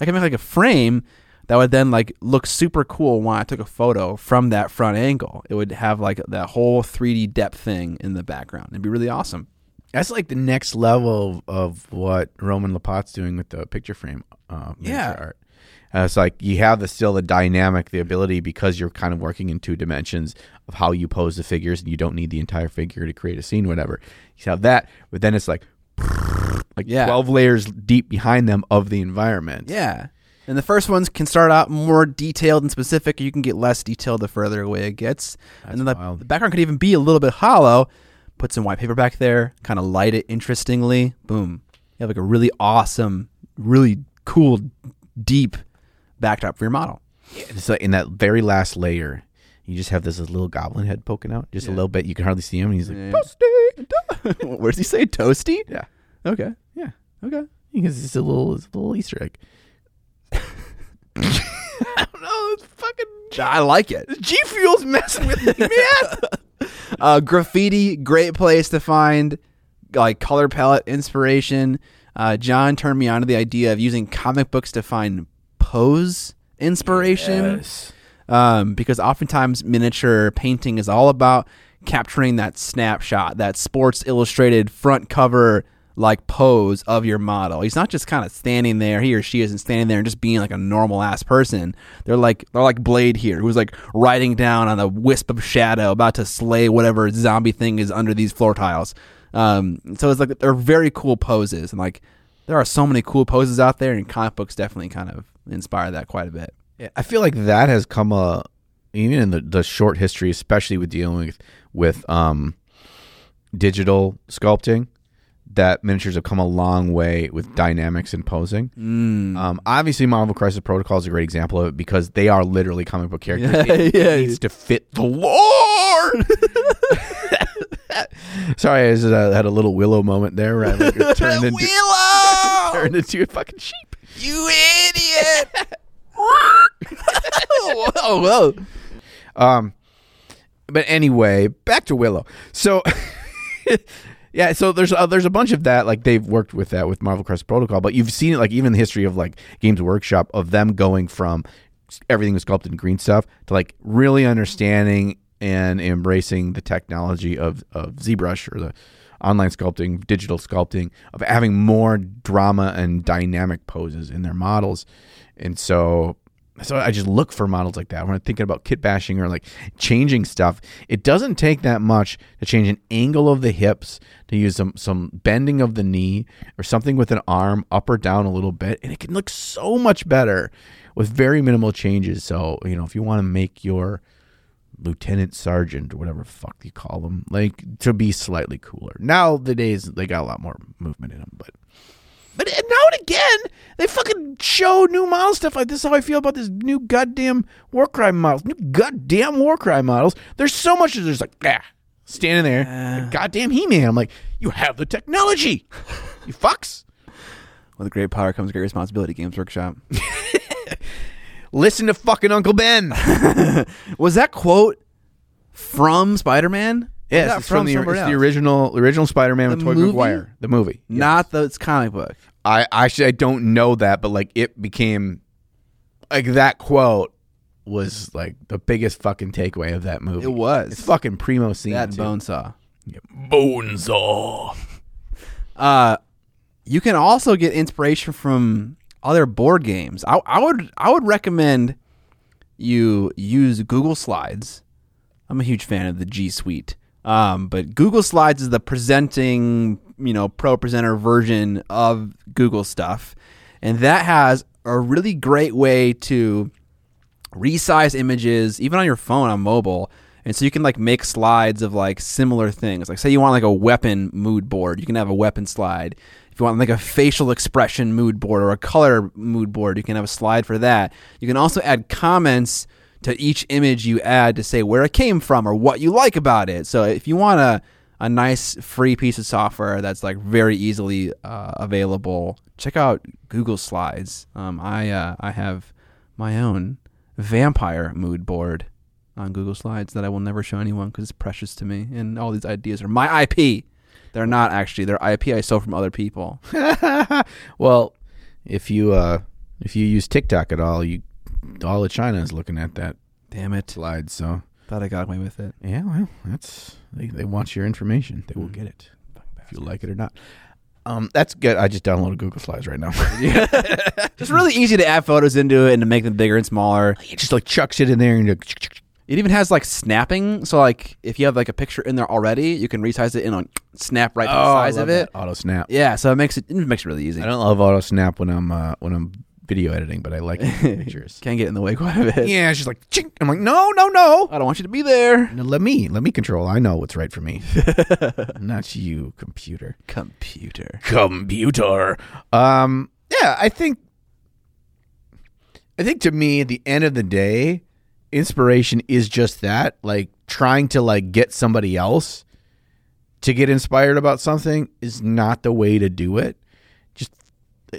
I could make like a frame that would then like look super cool when I took a photo from that front angle. It would have like that whole 3D depth thing in the background. It'd be really awesome. That's like the next level of what Roman Lappat's doing with the picture frame uh, Yeah. art. Uh, it's like you have the still the dynamic, the ability because you're kind of working in two dimensions of how you pose the figures, and you don't need the entire figure to create a scene, whatever. You have that, but then it's like like Yeah. twelve layers deep behind them of the environment. Yeah. And the first ones can start out more detailed and specific. You can get less detailed the further away it gets. and then the, the background could even be a little bit hollow. Put some white paper back there, kind of light it interestingly. Boom. You have like a really awesome, really cool, deep backdrop for your model. It's like in that very last layer, you just have this little goblin head poking out, just a little bit. You can hardly see him, and he's like, Yeah. "Toasty." Where does he say toasty? Yeah, Okay. yeah. Okay. Because it's a little, it's a little Easter egg. I don't know. It's fucking I like it. G Fuel's messing with me, man. Uh, graffiti, great place to find like color palette inspiration. Uh, John turned me on to the idea of using comic books to find pose inspiration. Um, because oftentimes miniature painting is all about capturing that snapshot, that Sports Illustrated front cover like pose of your model. He's not just kind of standing there, he or she isn't standing there and just being like a normal ass person. They're like they're like Blade here, who's like riding down on a wisp of shadow, about to slay whatever zombie thing is under these floor tiles. Um, so it's like they're very cool poses, and like there are so many cool poses out there, and comic books definitely kind of inspire that quite a bit. Yeah, I feel like that has come a even in the, the short history, especially with dealing with with um, digital sculpting. That miniatures have come a long way with dynamics and posing. Mm. Um, obviously, Marvel Crisis Protocol is a great example of it because they are literally comic book characters. It Yeah. needs to fit the lore. Sorry, I just, uh, had a little Willow moment there. Where I like, turned into Willow, turned into a fucking sheep. You idiot! whoa, whoa. Um, but anyway, back to Willow. So, yeah, so there's uh, there's a bunch of that. Like they've worked with that with Marvel Crisis Protocol, but you've seen it like even the history of like Games Workshop of them going from everything was sculpted in green stuff to like really understanding and embracing the technology of of ZBrush or the online sculpting, digital sculpting, of having more drama and dynamic poses in their models. And so so I just look for models like that when I'm thinking about kit bashing or like changing stuff. It doesn't take that much to change an angle of the hips, to use some some bending of the knee or something with an arm up or down a little bit, and it can look so much better with very minimal changes. So you know if you want to make your lieutenant sergeant or whatever the fuck you call them like to be slightly cooler Now the days they got a lot more movement in them but but now and again they fucking show new model stuff like this is how i feel about this new goddamn warcry models new goddamn warcry models there's so much that there's like ah standing there like, goddamn he-man i'm like you have the technology you fucks With great power comes great responsibility. Games Workshop. listen to fucking uncle ben Was that quote from Spider Man? yes it's from, the, it's the original original spider-man with The Tobey maguire the movie Yeah. Not the it's comic book. I actually I don't know that, but like it became like that quote was like the biggest fucking takeaway of that movie. It was. It's fucking primo scene. that too. Bonesaw. Bonesaw. Uh, you can also get inspiration from other board games. I, I would I would recommend you use Google Slides. I'm a huge fan of the G Suite, um, but Google Slides is the presenting, you know, pro presenter version of Google stuff, and that has a really great way to resize images even on your phone on mobile. And so you can like make slides of like similar things. Like say you want like a weapon mood board. You can have a weapon slide you want like a facial expression mood board or a color mood board you can have a slide for that you can also add comments to each image you add to say where it came from or what you like about it so if you want a a nice free piece of software that's like very easily uh, available check out google slides um, i uh, i have my own vampire mood board on Google Slides that I will never show anyone because it's precious to me. And all these ideas are my IP. They're not actually. They're IP I stole from other people. well, if you uh if you use TikTok at all, you all of China is looking at that Damn it. slide. So Thought I got away with it. yeah, well, that's they, they want your information. They will get it if you like it or not. Um, that's good. I just downloaded Google Slides right now. It's really easy to add photos into it and to make them bigger and smaller. it just like chucks it in there and you It even has like snapping. So like if you have like a picture in there already, you can resize it and on snap right to the size of it. auto snap. Yeah, so it makes it, it makes it really easy. I don't love auto snap when I'm uh, when I'm video editing, but I like pictures. Can't get in the way quite a bit. yeah, she's like, Chink. I'm like, no, no, no. I don't want you to be there. No, Let me let me control. I know what's right for me, not you, computer. Computer. Computer. Um, yeah, I think I think to me, at the end of the day, inspiration is just that, like trying to like get somebody else to get inspired about something is not the way to do it. Just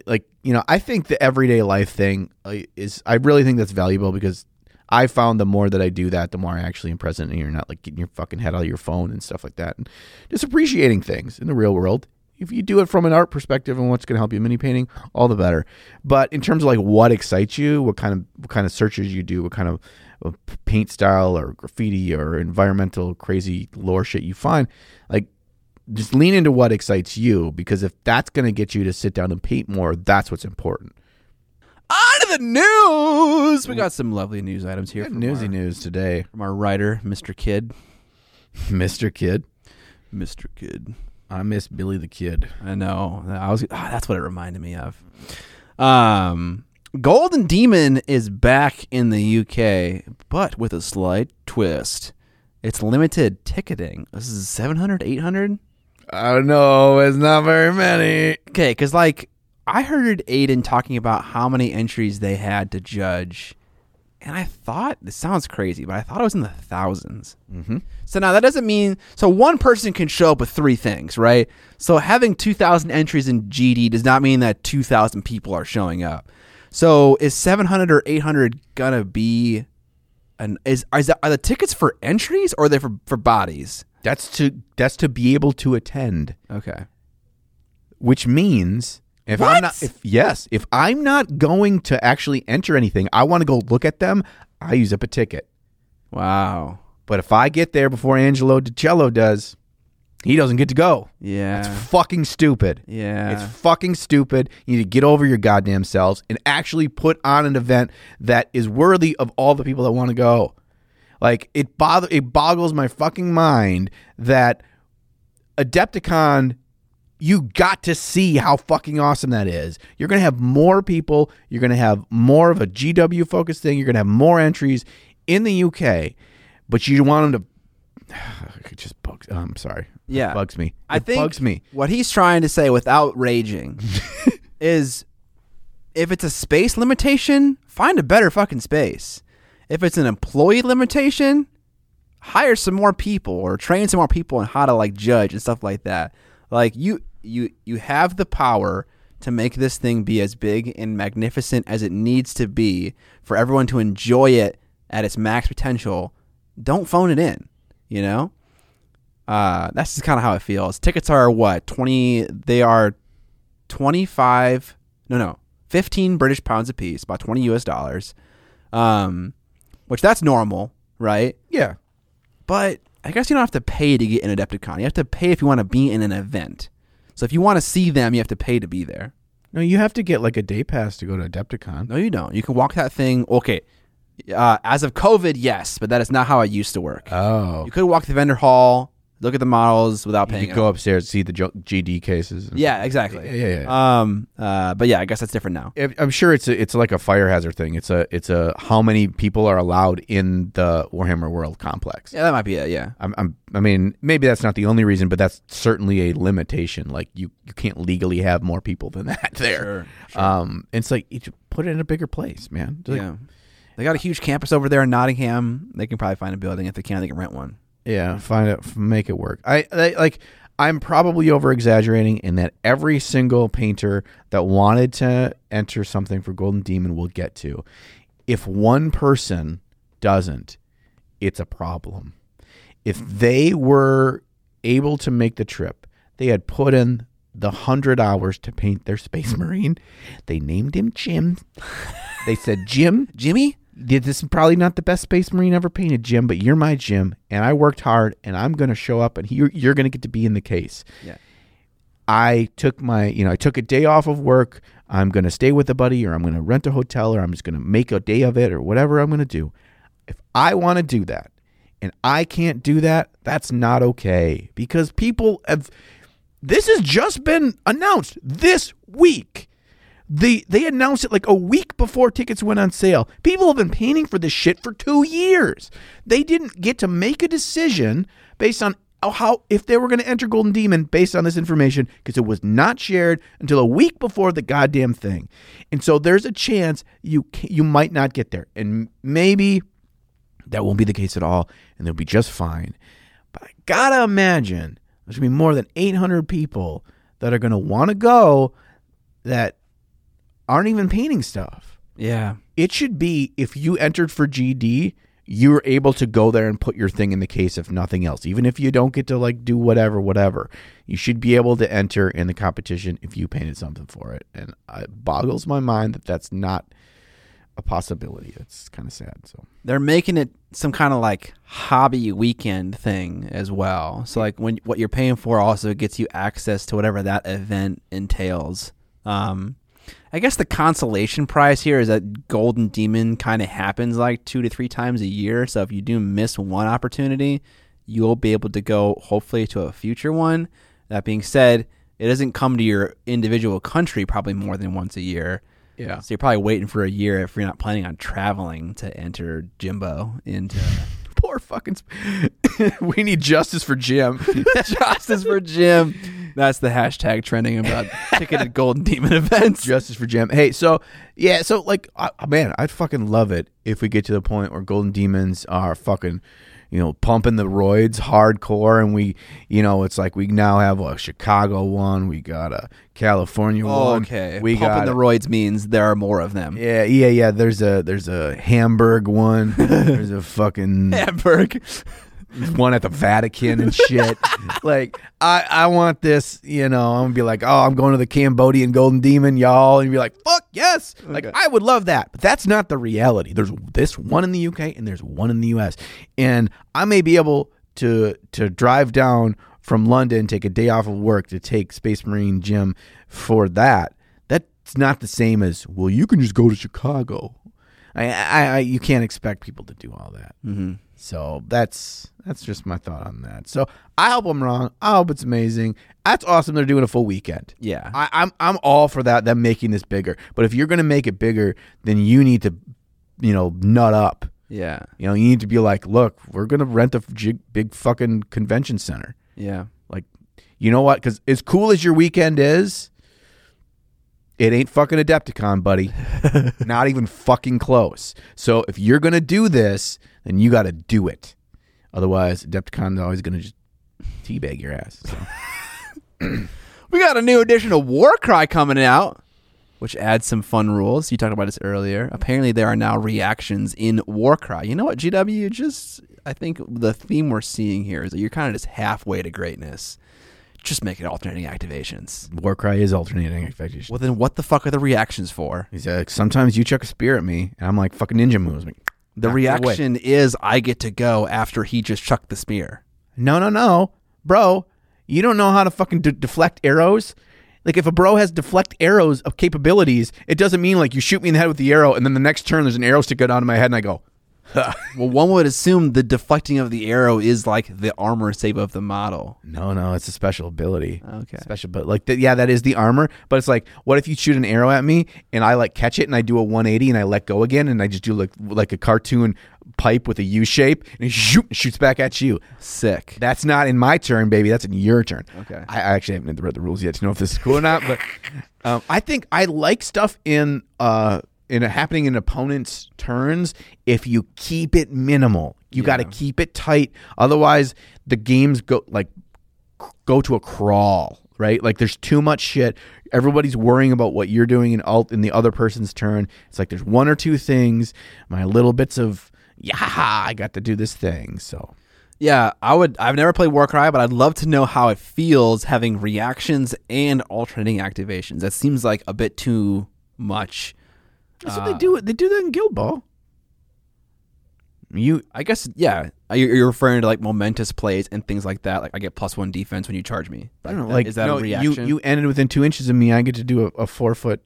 like, you know, I think the everyday life thing is I really think that's valuable because I found the more that I do that, the more I actually am present and you're not like getting your fucking head out of your phone and stuff like that. And just appreciating things in the real world. If you do it from an art perspective and what's going to help you mini painting, all the better. But in terms of like what excites you, what kind of what kind of searches you do, what kind of paint style or graffiti or environmental crazy lore shit you find, like just lean into what excites you because if that's going to get you to sit down and paint more, that's what's important. On to the news. We got some lovely news items here. Newsy our, news today, from our writer, Mr. Kid. Mr. Kid. Mr. Kid. I miss Billy the Kid. I know. I was. ah, that's what it reminded me of. Um, Golden Demon is back in the UK, but with a slight twist. It's limited ticketing. This is 700, 800? I don't know. It's not very many. Okay, because like I heard Aiden talking about how many entries they had to judge, and I thought this sounds crazy, but I thought it was in the 1000s Mm-hmm. So now that doesn't mean so one person can show up with three things, right? So having 2,000 entries in GD does not mean that 2,000 people are showing up. So is 700 or 800 gonna be an is is that, are the tickets for entries or are they for for bodies? That's to that's to be able to attend, Okay. which means if What? I'm not if yes, if I'm not going to actually enter anything, I want to go look at them, I use up a ticket. Wow. But if I get there before Angelo di Chello does, he doesn't get to go. Yeah. It's fucking stupid. yeah. It's fucking stupid. You need to get over your goddamn selves and actually put on an event that is worthy of all the people that want to go. Like it bother it boggles my fucking mind that Adepticon you got to see how fucking awesome that is. You're going to have more people, you're going to have more of a GW focused thing, you're going to have more entries in the UK, but you want them to it just bugs oh, I'm sorry. It Yeah. bugs me. I think bugs me. what he's trying to say without raging is if it's a space limitation, find a better fucking space. If it's an employee limitation, hire some more people or train some more people on how to like judge and stuff like that. Like you you you have the power to make this thing be as big and magnificent as it needs to be for everyone to enjoy it at its max potential. Don't phone it in, you know? Uh, that's just kind of how it feels. Tickets are what twenty? They are twenty five. No, no, fifteen British pounds a piece, about twenty U.S. dollars. Um, which that's normal, right? Yeah. But I guess you don't have to pay to get in Adepticon. You have to pay if you want to be in an event. So if you want to see them, you have to pay to be there. No, you have to get like a day pass to go to Adepticon. No, you don't. You can walk that thing. Okay, uh, as of COVID, yes, but that is not how it used to work. Oh. you could walk the vendor hall, look at the models without paying. You could go upstairs see the GD cases. Yeah, exactly. Yeah, yeah, yeah. Um. Uh. But yeah, I guess that's different now. I- I'm sure it's a, it's like a fire hazard thing. It's a it's a how many people are allowed in the Warhammer World complex. Yeah, that might be it. Yeah. I'm, I'm I mean maybe that's not the only reason, but that's certainly a limitation. Like you you can't legally have more people than that there. Sure. Um, it's like you put it in a bigger place, man. Like- yeah. They got a huge campus over there in Nottingham. They can probably find a building if they can. They can rent one. Yeah, find it, make it work. I, I like. I'm probably over exaggerating in that every single painter that wanted to enter something for Golden Demon will get to. If one person doesn't, it's a problem. If they were able to make the trip, they had put in the hundred hours to paint their Space Marine. They named him Jim. They said, Jim, Jimmy. This is probably not the best Space Marine ever painted, Jim, but you're my Jim, and I worked hard, and I'm going to show up, and you're, you're going to get to be in the case. Yeah. I took my, you know, I took a day off of work. I'm going to stay with a buddy, or I'm going to rent a hotel, or I'm just going to make a day of it, or whatever I'm going to do. If I want to do that, and I can't do that, that's not okay because people have. This has just been announced this week. They they announced it like a week before tickets went on sale. People have been painting for this shit for two years. They didn't get to make a decision based on how if they were going to enter Golden Demon based on this information because it was not shared until a week before the goddamn thing, and so there's a chance you you might not get there, and maybe that won't be the case at all, and they'll be just fine. But I gotta imagine there's gonna be more than 800 people that are gonna want to go that aren't even painting stuff. Yeah. It should be if you entered for GD, you were able to go there and put your thing in the case if nothing else. Even if you don't get to like do whatever, whatever, you should be able to enter in the competition if you painted something for it. And it boggles my mind that that's not a possibility. It's kind of sad. So They're making it some kind of like hobby weekend thing as well. So like when what you're paying for also gets you access to whatever that event entails. Um, I guess the consolation prize here is that Golden Demon kind of happens like two to three times a year. So if you do miss one opportunity, you'll be able to go hopefully to a future one. That being said, it doesn't come to your individual country probably more than once a year. yeah, So you're probably waiting for a year if you're not planning on traveling to enter Jimbo into poor fucking. Sp- we need justice for Jim. Justice for Jim. That's the hashtag trending about ticketed Golden Demon events. Justice for Jim. Hey, so yeah, so like, I, man, I'd fucking love it if we get to the point where Golden Demons are fucking, you know, pumping the roids hardcore, and we, you know, it's like we now have a Chicago one, we got a California oh, one, okay. we Pumping got the roids means there are more of them. yeah, yeah, yeah. There's a there's a Hamburg one, there's a fucking Hamburg. One at the Vatican and shit. like I, I want this, you know, I'm gonna be like, oh, I'm going to the Cambodian Golden Demon, y'all, and be like, fuck yes, like Okay. I would love that, but that's not the reality. There's this one in the UK and there's one in the US, and I may be able to to drive down from London, take a day off of work to take Space Marine Jim for that. That's not the same as well. You can just go to Chicago. I, I, I you can't expect people to do all that. hmm So that's that's just my thought on that. So I hope I'm wrong. I hope it's amazing. That's awesome. They're doing a full weekend. Yeah. I, I'm I'm all for that. Them making this bigger. But if you're gonna make it bigger, then you need to, you know, nut up. yeah. You know, you need to be like, look, we're gonna rent a jig, big fucking convention center. Yeah. Like, you know what? Because as cool as your weekend is, it ain't fucking Adepticon, buddy. Not even fucking close. So if you're gonna do this, then you got to do it. Otherwise, Adepticon's always gonna just teabag your ass. So. We got a new edition of Warcry coming out, which adds some fun rules. You talked about this earlier. Apparently, there are now reactions in Warcry. You know what, GW? Just, I think the theme we're seeing here is that you're kind of just halfway to greatness. Just make it alternating activations. Warcry is alternating expectations. Well, then what the fuck are the reactions for? He's like, sometimes you chuck a spear at me, and I'm like fucking ninja moves. Like, The ah, Knock away. reaction is I get to go after he just chucked the spear. No, no, no, bro. You don't know how to fucking de- deflect arrows. Like if a bro has deflect arrows of capabilities, it doesn't mean like you shoot me in the head with the arrow, and then the next turn there's an arrow sticking out of my head, and I go, Well, one would assume the deflecting of the arrow is like the armor save of the model. No, no, it's a special ability. Okay. Special, but like, th- yeah, that is the armor. But it's like, what if you shoot an arrow at me and I like catch it and I do a 180 and I let go again and I just do like like a cartoon pipe with a U shape and it shoot, shoots back at you. Sick. That's not in my turn, baby. That's in your turn. Okay. I, I actually haven't read the rules yet to know if this is cool or not, but um, I think I like stuff in uh in a, happening in opponents' turns if you keep it minimal. You got to keep it tight, otherwise the games go like go to a crawl. Right, like there's too much shit. Everybody's worrying about what you're doing in alt in the other person's turn. It's like there's one or two things, my little bits of yeah, I got to do this thing. So Yeah, I would. I've never played Warcry, but I'd love to know how it feels having reactions and alternating activations. That seems like a bit too much. That's what they do. They do that in Guild Ball. You I guess, yeah. uh, You're you're referring to like momentous plays and things like that. Like I get plus one defense when you charge me. I don't know, like is that no, a reaction? You you ended within two inches of me. I get to do a, a four foot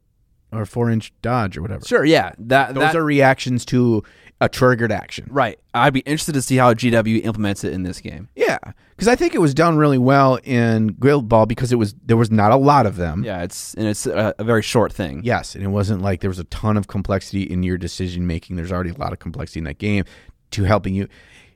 or four inch dodge or whatever. sure, yeah. That Those that, are reactions to a triggered action. right. I'd be interested to see how GW implements it in this game. Yeah, because I think it was done really well in Guild Ball because it was there was not a lot of them. Yeah, it's and it's a, a very short thing. Yes, and it wasn't like there was a ton of complexity in your decision making. There's already a lot of complexity in that game to helping you.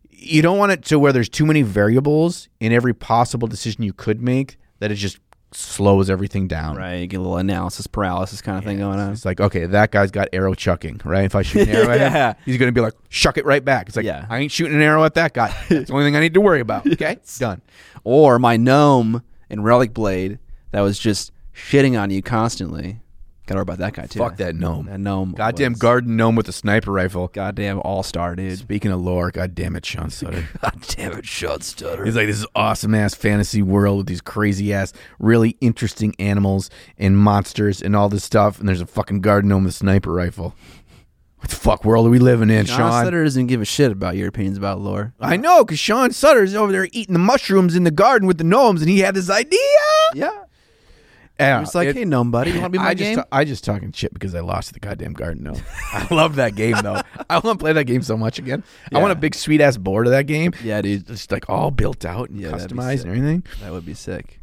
you don't want it to where there's too many variables in every possible decision you could make that it just slows everything down. Right, you get a little analysis paralysis kind of thing going on. It's like, okay, that guy's got arrow chucking, right? If I shoot an arrow at Yeah. him, he's going to be like, shuck it right back. It's like, Yeah. I ain't shooting an arrow at that guy. That's the only thing I need to worry about. Okay, done. Or my gnome in Relic Blade that was just shitting on you constantly. Gotta worry about that guy too. Fuck that gnome. That gnome. Goddamn was garden gnome with a sniper rifle. Goddamn all star, dude. Speaking of lore, goddamn it, Sean Sutter. God damn it, Sean stutter. He's like, this is awesome ass fantasy world with these crazy ass, really interesting animals and monsters and all this stuff. And there's a fucking garden gnome with a sniper rifle. What the fuck world are we living in, John Sean? Sutter doesn't give a shit about your opinions about lore. I know, because Sean Sutter's over there eating the mushrooms in the garden with the gnomes, and he had this idea. Yeah. Yeah, It's like, it- hey, gnome buddy, you want to be my I game? just, I just talking shit because I lost the goddamn garden gnome. I love that game though. I want to play that game so much again. I want a big sweet ass board of that game. yeah, dude. Just like all built out and Yeah, customized and everything. That would be sick.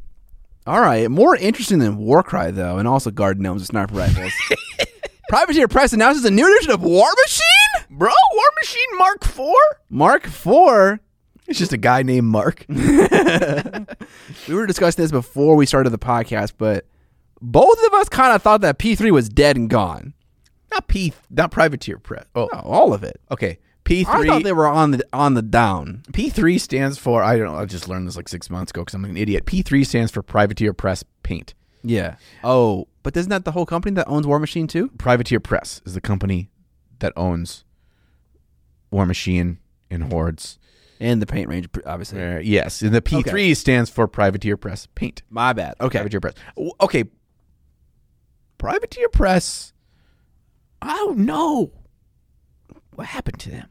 All right, more interesting than Warcry though, and also garden gnomes and sniper rifles. Privateer Press announces a new edition of War Machine. Bro, War Machine Mark Four. Mark Four. It's just a guy named Mark. We were discussing this before we started the podcast, but both of us kind of thought that P3 was dead and gone. not P, not Privateer Press. Oh, No, all of it. okay. P I three. thought they were on the on the down. P three stands for. I don't know. I just learned this like six months ago because I'm an idiot. P three stands for Privateer Press Paint. Yeah. Oh, but isn't that the whole company that owns War Machine too? Privateer Press is the company that owns War Machine and Hordes. And the paint range, obviously. Uh, yes, and the P three stands for Privateer Press Paint. My bad. Okay. Privateer Press. Okay. Privateer Press. I don't know. What happened to them?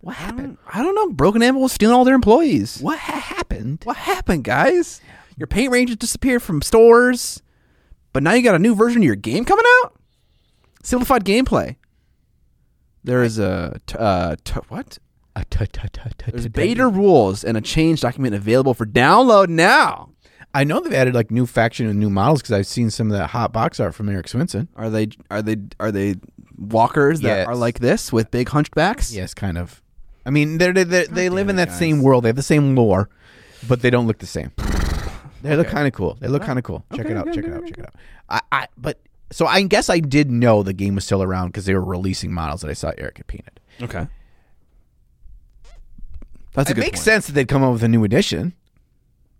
What I happened? don't, I don't know. Broken Anvil was stealing all their employees. What ha- happened? What happened, guys? Your paint ranges disappeared from stores, but now you got a new version of your game coming out. Simplified gameplay. There is a t- uh, t- what? There's beta rules and a change document available for download now. I know they've added like new faction and new models because I've seen some of that hot box art from Eric Swinson. Are they are they are they walkers that Yes. are like this with big hunchbacks? Yes, kind of. I mean, they're, they they they live in that same world. They have the same lore, but they don't look the same. They look kind of cool. They look kind of cool. Check it out. check it out. Check it out. I, I but so I guess I did know the game was still around because they were releasing models that I saw Eric had painted. Okay. That's a it good makes point. sense that they'd come up with a new edition.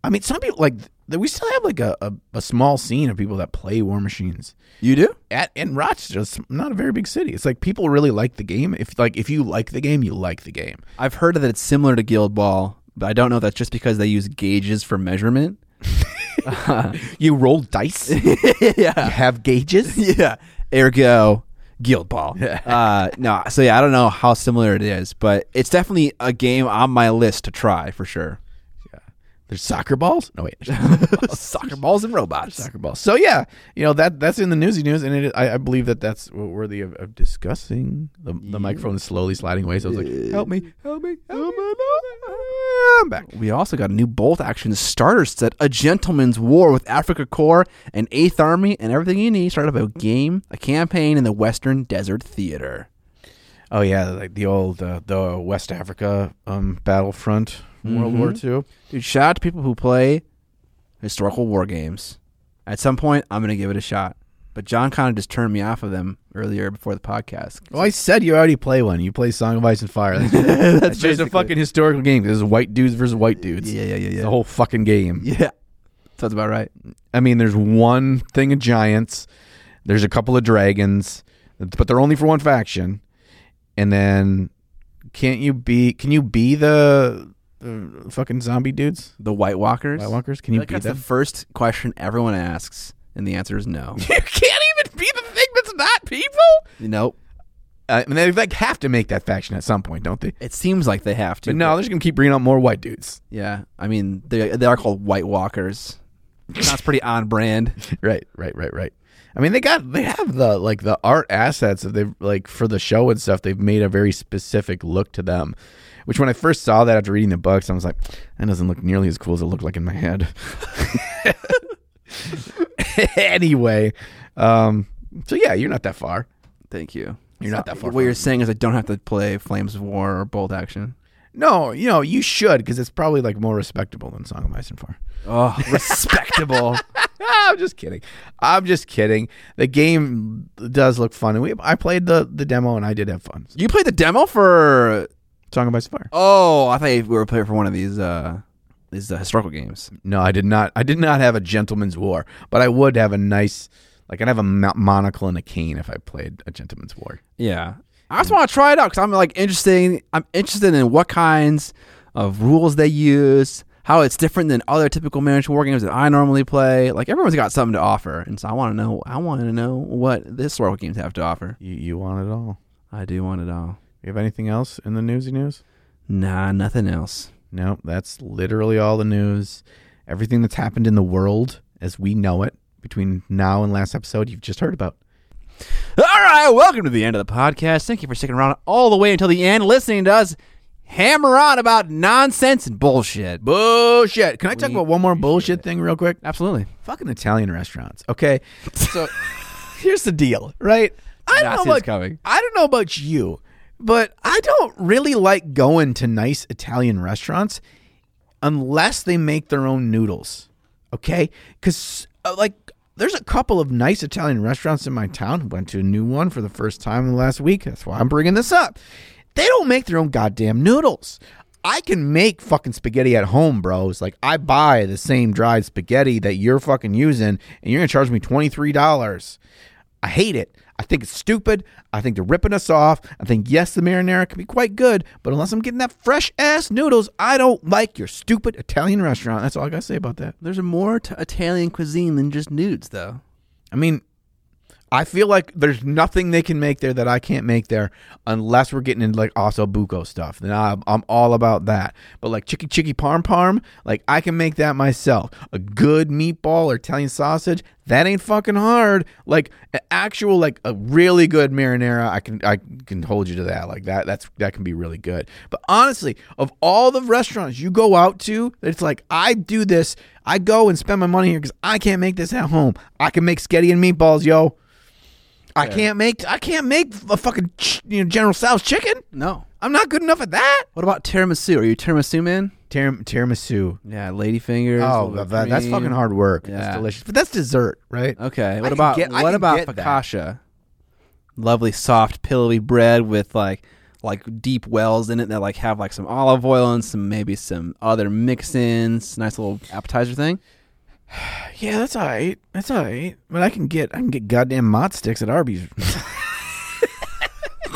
I mean, some people like th- we still have like a, a, a small scene of people that play War Machines You do? at in Rochester. It's not a very big city. It's like people really like the game. If like if you like the game, you like the game. I've heard that it's similar to Guild Ball, but I don't know if that's just because they use gauges for measurement. You roll dice. you yeah. have gauges. Yeah. Ergo Guild Ball. uh, no, so yeah, I don't know how similar it is, but it's definitely a game on my list to try for sure. There's soccer balls. No wait, Soccer balls and robots. soccer balls. So yeah, you know that that's in the newsy news, and it, I, I believe that that's worthy of, of discussing. The, the microphone is slowly sliding away, so I was like, "Help me, help me, help me!" I'm back. We also got a new bolt action starter set, A Gentleman's War with Afrika Korps, and Eighth Army, and everything you need. Start up a game, a campaign in the Western Desert Theater. Oh yeah, like the old uh, the West Africa um, battlefront, from World War mm-hmm. II. Dude, shout out to people who play historical war games. At some point, I'm going to give it a shot. But John kind of just turned me off of them earlier before the podcast. Well, I said you already play one. You play Song of Ice and Fire. That's, that's just a basically- fucking historical game. This is white dudes versus white dudes. Yeah, yeah, yeah, It's yeah. the whole fucking game. Yeah. Sounds about right. I mean, there's one thing of giants. There's a couple of dragons, but they're only for one faction. And then, can't you be? Can you be the, the fucking zombie dudes? The White Walkers. White Walkers? Can you like be that's them? the first question everyone asks, and the answer is no. you can't even be the thing that's not people. nope. Uh, and they like have to make that faction at some point, don't they? It seems like they have to. But no, they're just gonna keep bringing out more white dudes. Yeah. I mean, they, they are called White Walkers. Sounds pretty on brand. Right, right, right, right. I mean, they got they have the like the art assets that they've like for the show and stuff. They've made a very specific look to them. Which when I first saw that after reading the books, I was like, that doesn't look nearly as cool as it looked like in my head. anyway, um, so yeah, you're not that far. Thank you. You're not that far What you're saying is I don't have to play Flames of War or Bolt Action. No, you know you should because it's probably like more respectable than Song of Ice and Fire. Oh, respectable. I'm just kidding. I'm just kidding. The game does look fun, and we I played the the demo and I did have fun. you played the demo for? Song of Ice and Fire. Oh, I thought we were playing for one of these uh these uh, historical games. No, I did not. I did not have a gentleman's war, but I would have a nice, like I'd have a mo- monocle and a cane if I played a gentleman's war. Yeah, I just want to try it out because I'm like interested. I'm interested in what kinds of rules they use, how it's different than other typical miniature war games that I normally play. Like everyone's got something to offer, and so I want to know. I want to know what the historical games have to offer. You you want it all? I do want it all. You have anything else in the newsy news? Nah, nothing else. No, that's literally all the news. Everything that's happened in the world as we know it between now and last episode, you've just heard about. All right, welcome to the end of the podcast. Thank you for sticking around all the way until the end, listening to us hammer on about nonsense and bullshit. Bullshit. Can I talk We about one more bullshit thing real quick? Absolutely. Fucking Italian restaurants. Okay. So here's the deal, right? I don't Nazis know about, coming. I don't know about you, but I don't really like going to nice Italian restaurants unless they make their own noodles. Okay? Cuz uh, like there's a couple of nice Italian restaurants in my town. Went to a new one for the first time in the last week. That's why I'm bringing this up. They don't make their own goddamn noodles. I can make fucking spaghetti at home, bros. Like I buy the same dried spaghetti that you're fucking using, and you're gonna charge me twenty three dollars. I hate it. I think it's stupid. I think they're ripping us off. I think yes, the marinara can be quite good, but unless I'm getting that fresh ass noodles, I don't like your stupid Italian restaurant. That's all I gotta say about that. There's more to Italian cuisine than just nudes, though. I mean, I feel like there's nothing they can make there that I can't make there unless we're getting into like osso buco stuff. Then I'm, I'm all about that. But like chicky chicky parm parm, like I can make that myself. A good meatball or Italian sausage, that ain't fucking hard. Like actual like a really good marinara, I can I can hold you to that. Like that that's that can be really good. But honestly, of all the restaurants you go out to, it's like I do this. I go and spend my money here because I can't make this at home. I can make spaghetti and meatballs, yo. I can't make I can't make a fucking ch- you know General Tso's chicken. No. I'm not good enough at that. What about tiramisu? Are you a tiramisu man? Tiram- tiramisu. Yeah, ladyfingers. Oh, a little that, that's cream. fucking hard work. Yeah. That's delicious. But that's dessert, right? Okay. What can about get- I what can about get that. focaccia? Lovely, soft, pillowy bread with like like deep wells in it that like have like some olive oil and some maybe some other mix-ins. Nice little appetizer thing. Yeah, that's all right. That's all right. But I can get I can get goddamn mott sticks at Arby's.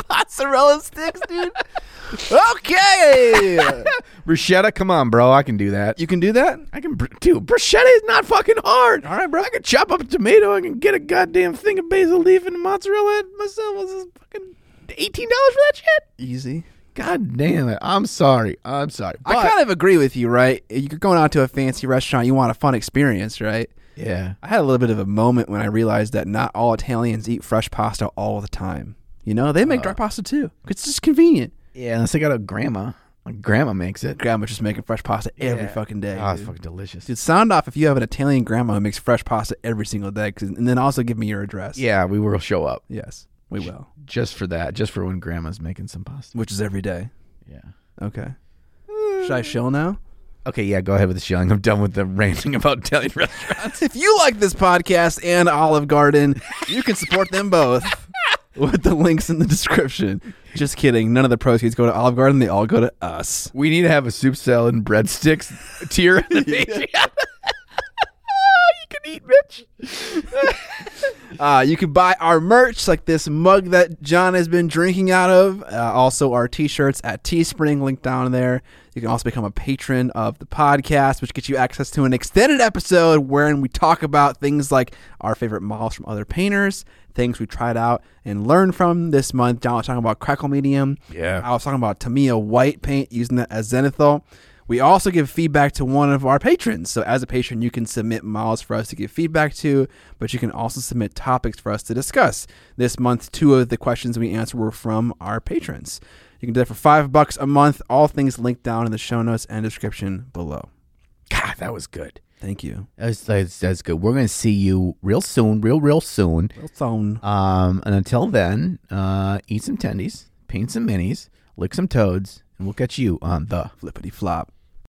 Mozzarella sticks, dude. okay. bruschetta, come on, bro. I can do that. you can do that. I can, br- dude. Bruschetta is not fucking hard. All right, bro. I can chop up a tomato. I can get a goddamn thing of basil leaf and mozzarella myself. This is fucking eighteen dollars for that shit. Easy. God damn it. I'm sorry. I'm sorry. I kind of agree with you, right? You're going out to a fancy restaurant, you want a fun experience, right? yeah. I had a little bit of a moment when I realized that not all Italians eat fresh pasta all the time. You know, they make dry uh. pasta too. It's just convenient. Yeah, unless I got a grandma. Like grandma makes it. Grandma's just making fresh pasta every Yeah. fucking day. Oh, it's fucking delicious. Dude, sound off if you have an Italian grandma who makes fresh pasta every single day, 'cause- and then also give me your address. Yeah, we will show up Yes, we will. just for that, just for when grandma's making some pasta. Which is every day. Yeah. Okay. Should I shill now? Okay, yeah, go ahead with the shilling. I'm done with the ranting about Italian restaurants. if you like this podcast and Olive Garden, you can support them both with the links in the description. Just kidding. None of the proceeds go to Olive Garden. They all go to us. We need to have a soup salad and breadsticks tier in the Patreon. you can eat, Mitch. Uh, you can buy our merch, like this mug that John has been drinking out of. Uh, also, our t-shirts at Teespring, link down there. You can also become a patron of the podcast, which gets you access to an extended episode wherein we talk about things like our favorite models from other painters, things we tried out and learned from this month. John was talking about Crackle Medium. Yeah. I was talking about Tamiya white paint, using that as zenithal. We also give feedback to one of our patrons. So, as a patron, you can submit models for us to give feedback to, but you can also submit topics for us to discuss. This month, two of the questions we answered were from our patrons. You can do that for five bucks a month. All things linked down in the show notes and description below. God, that was good. Thank you. That's, that's, that's good. We're going to see you real soon, real, real soon. Well, phone. Um, and until then, uh, eat some tendies, paint some minis, lick some toads, and we'll catch you on the Flippity flop.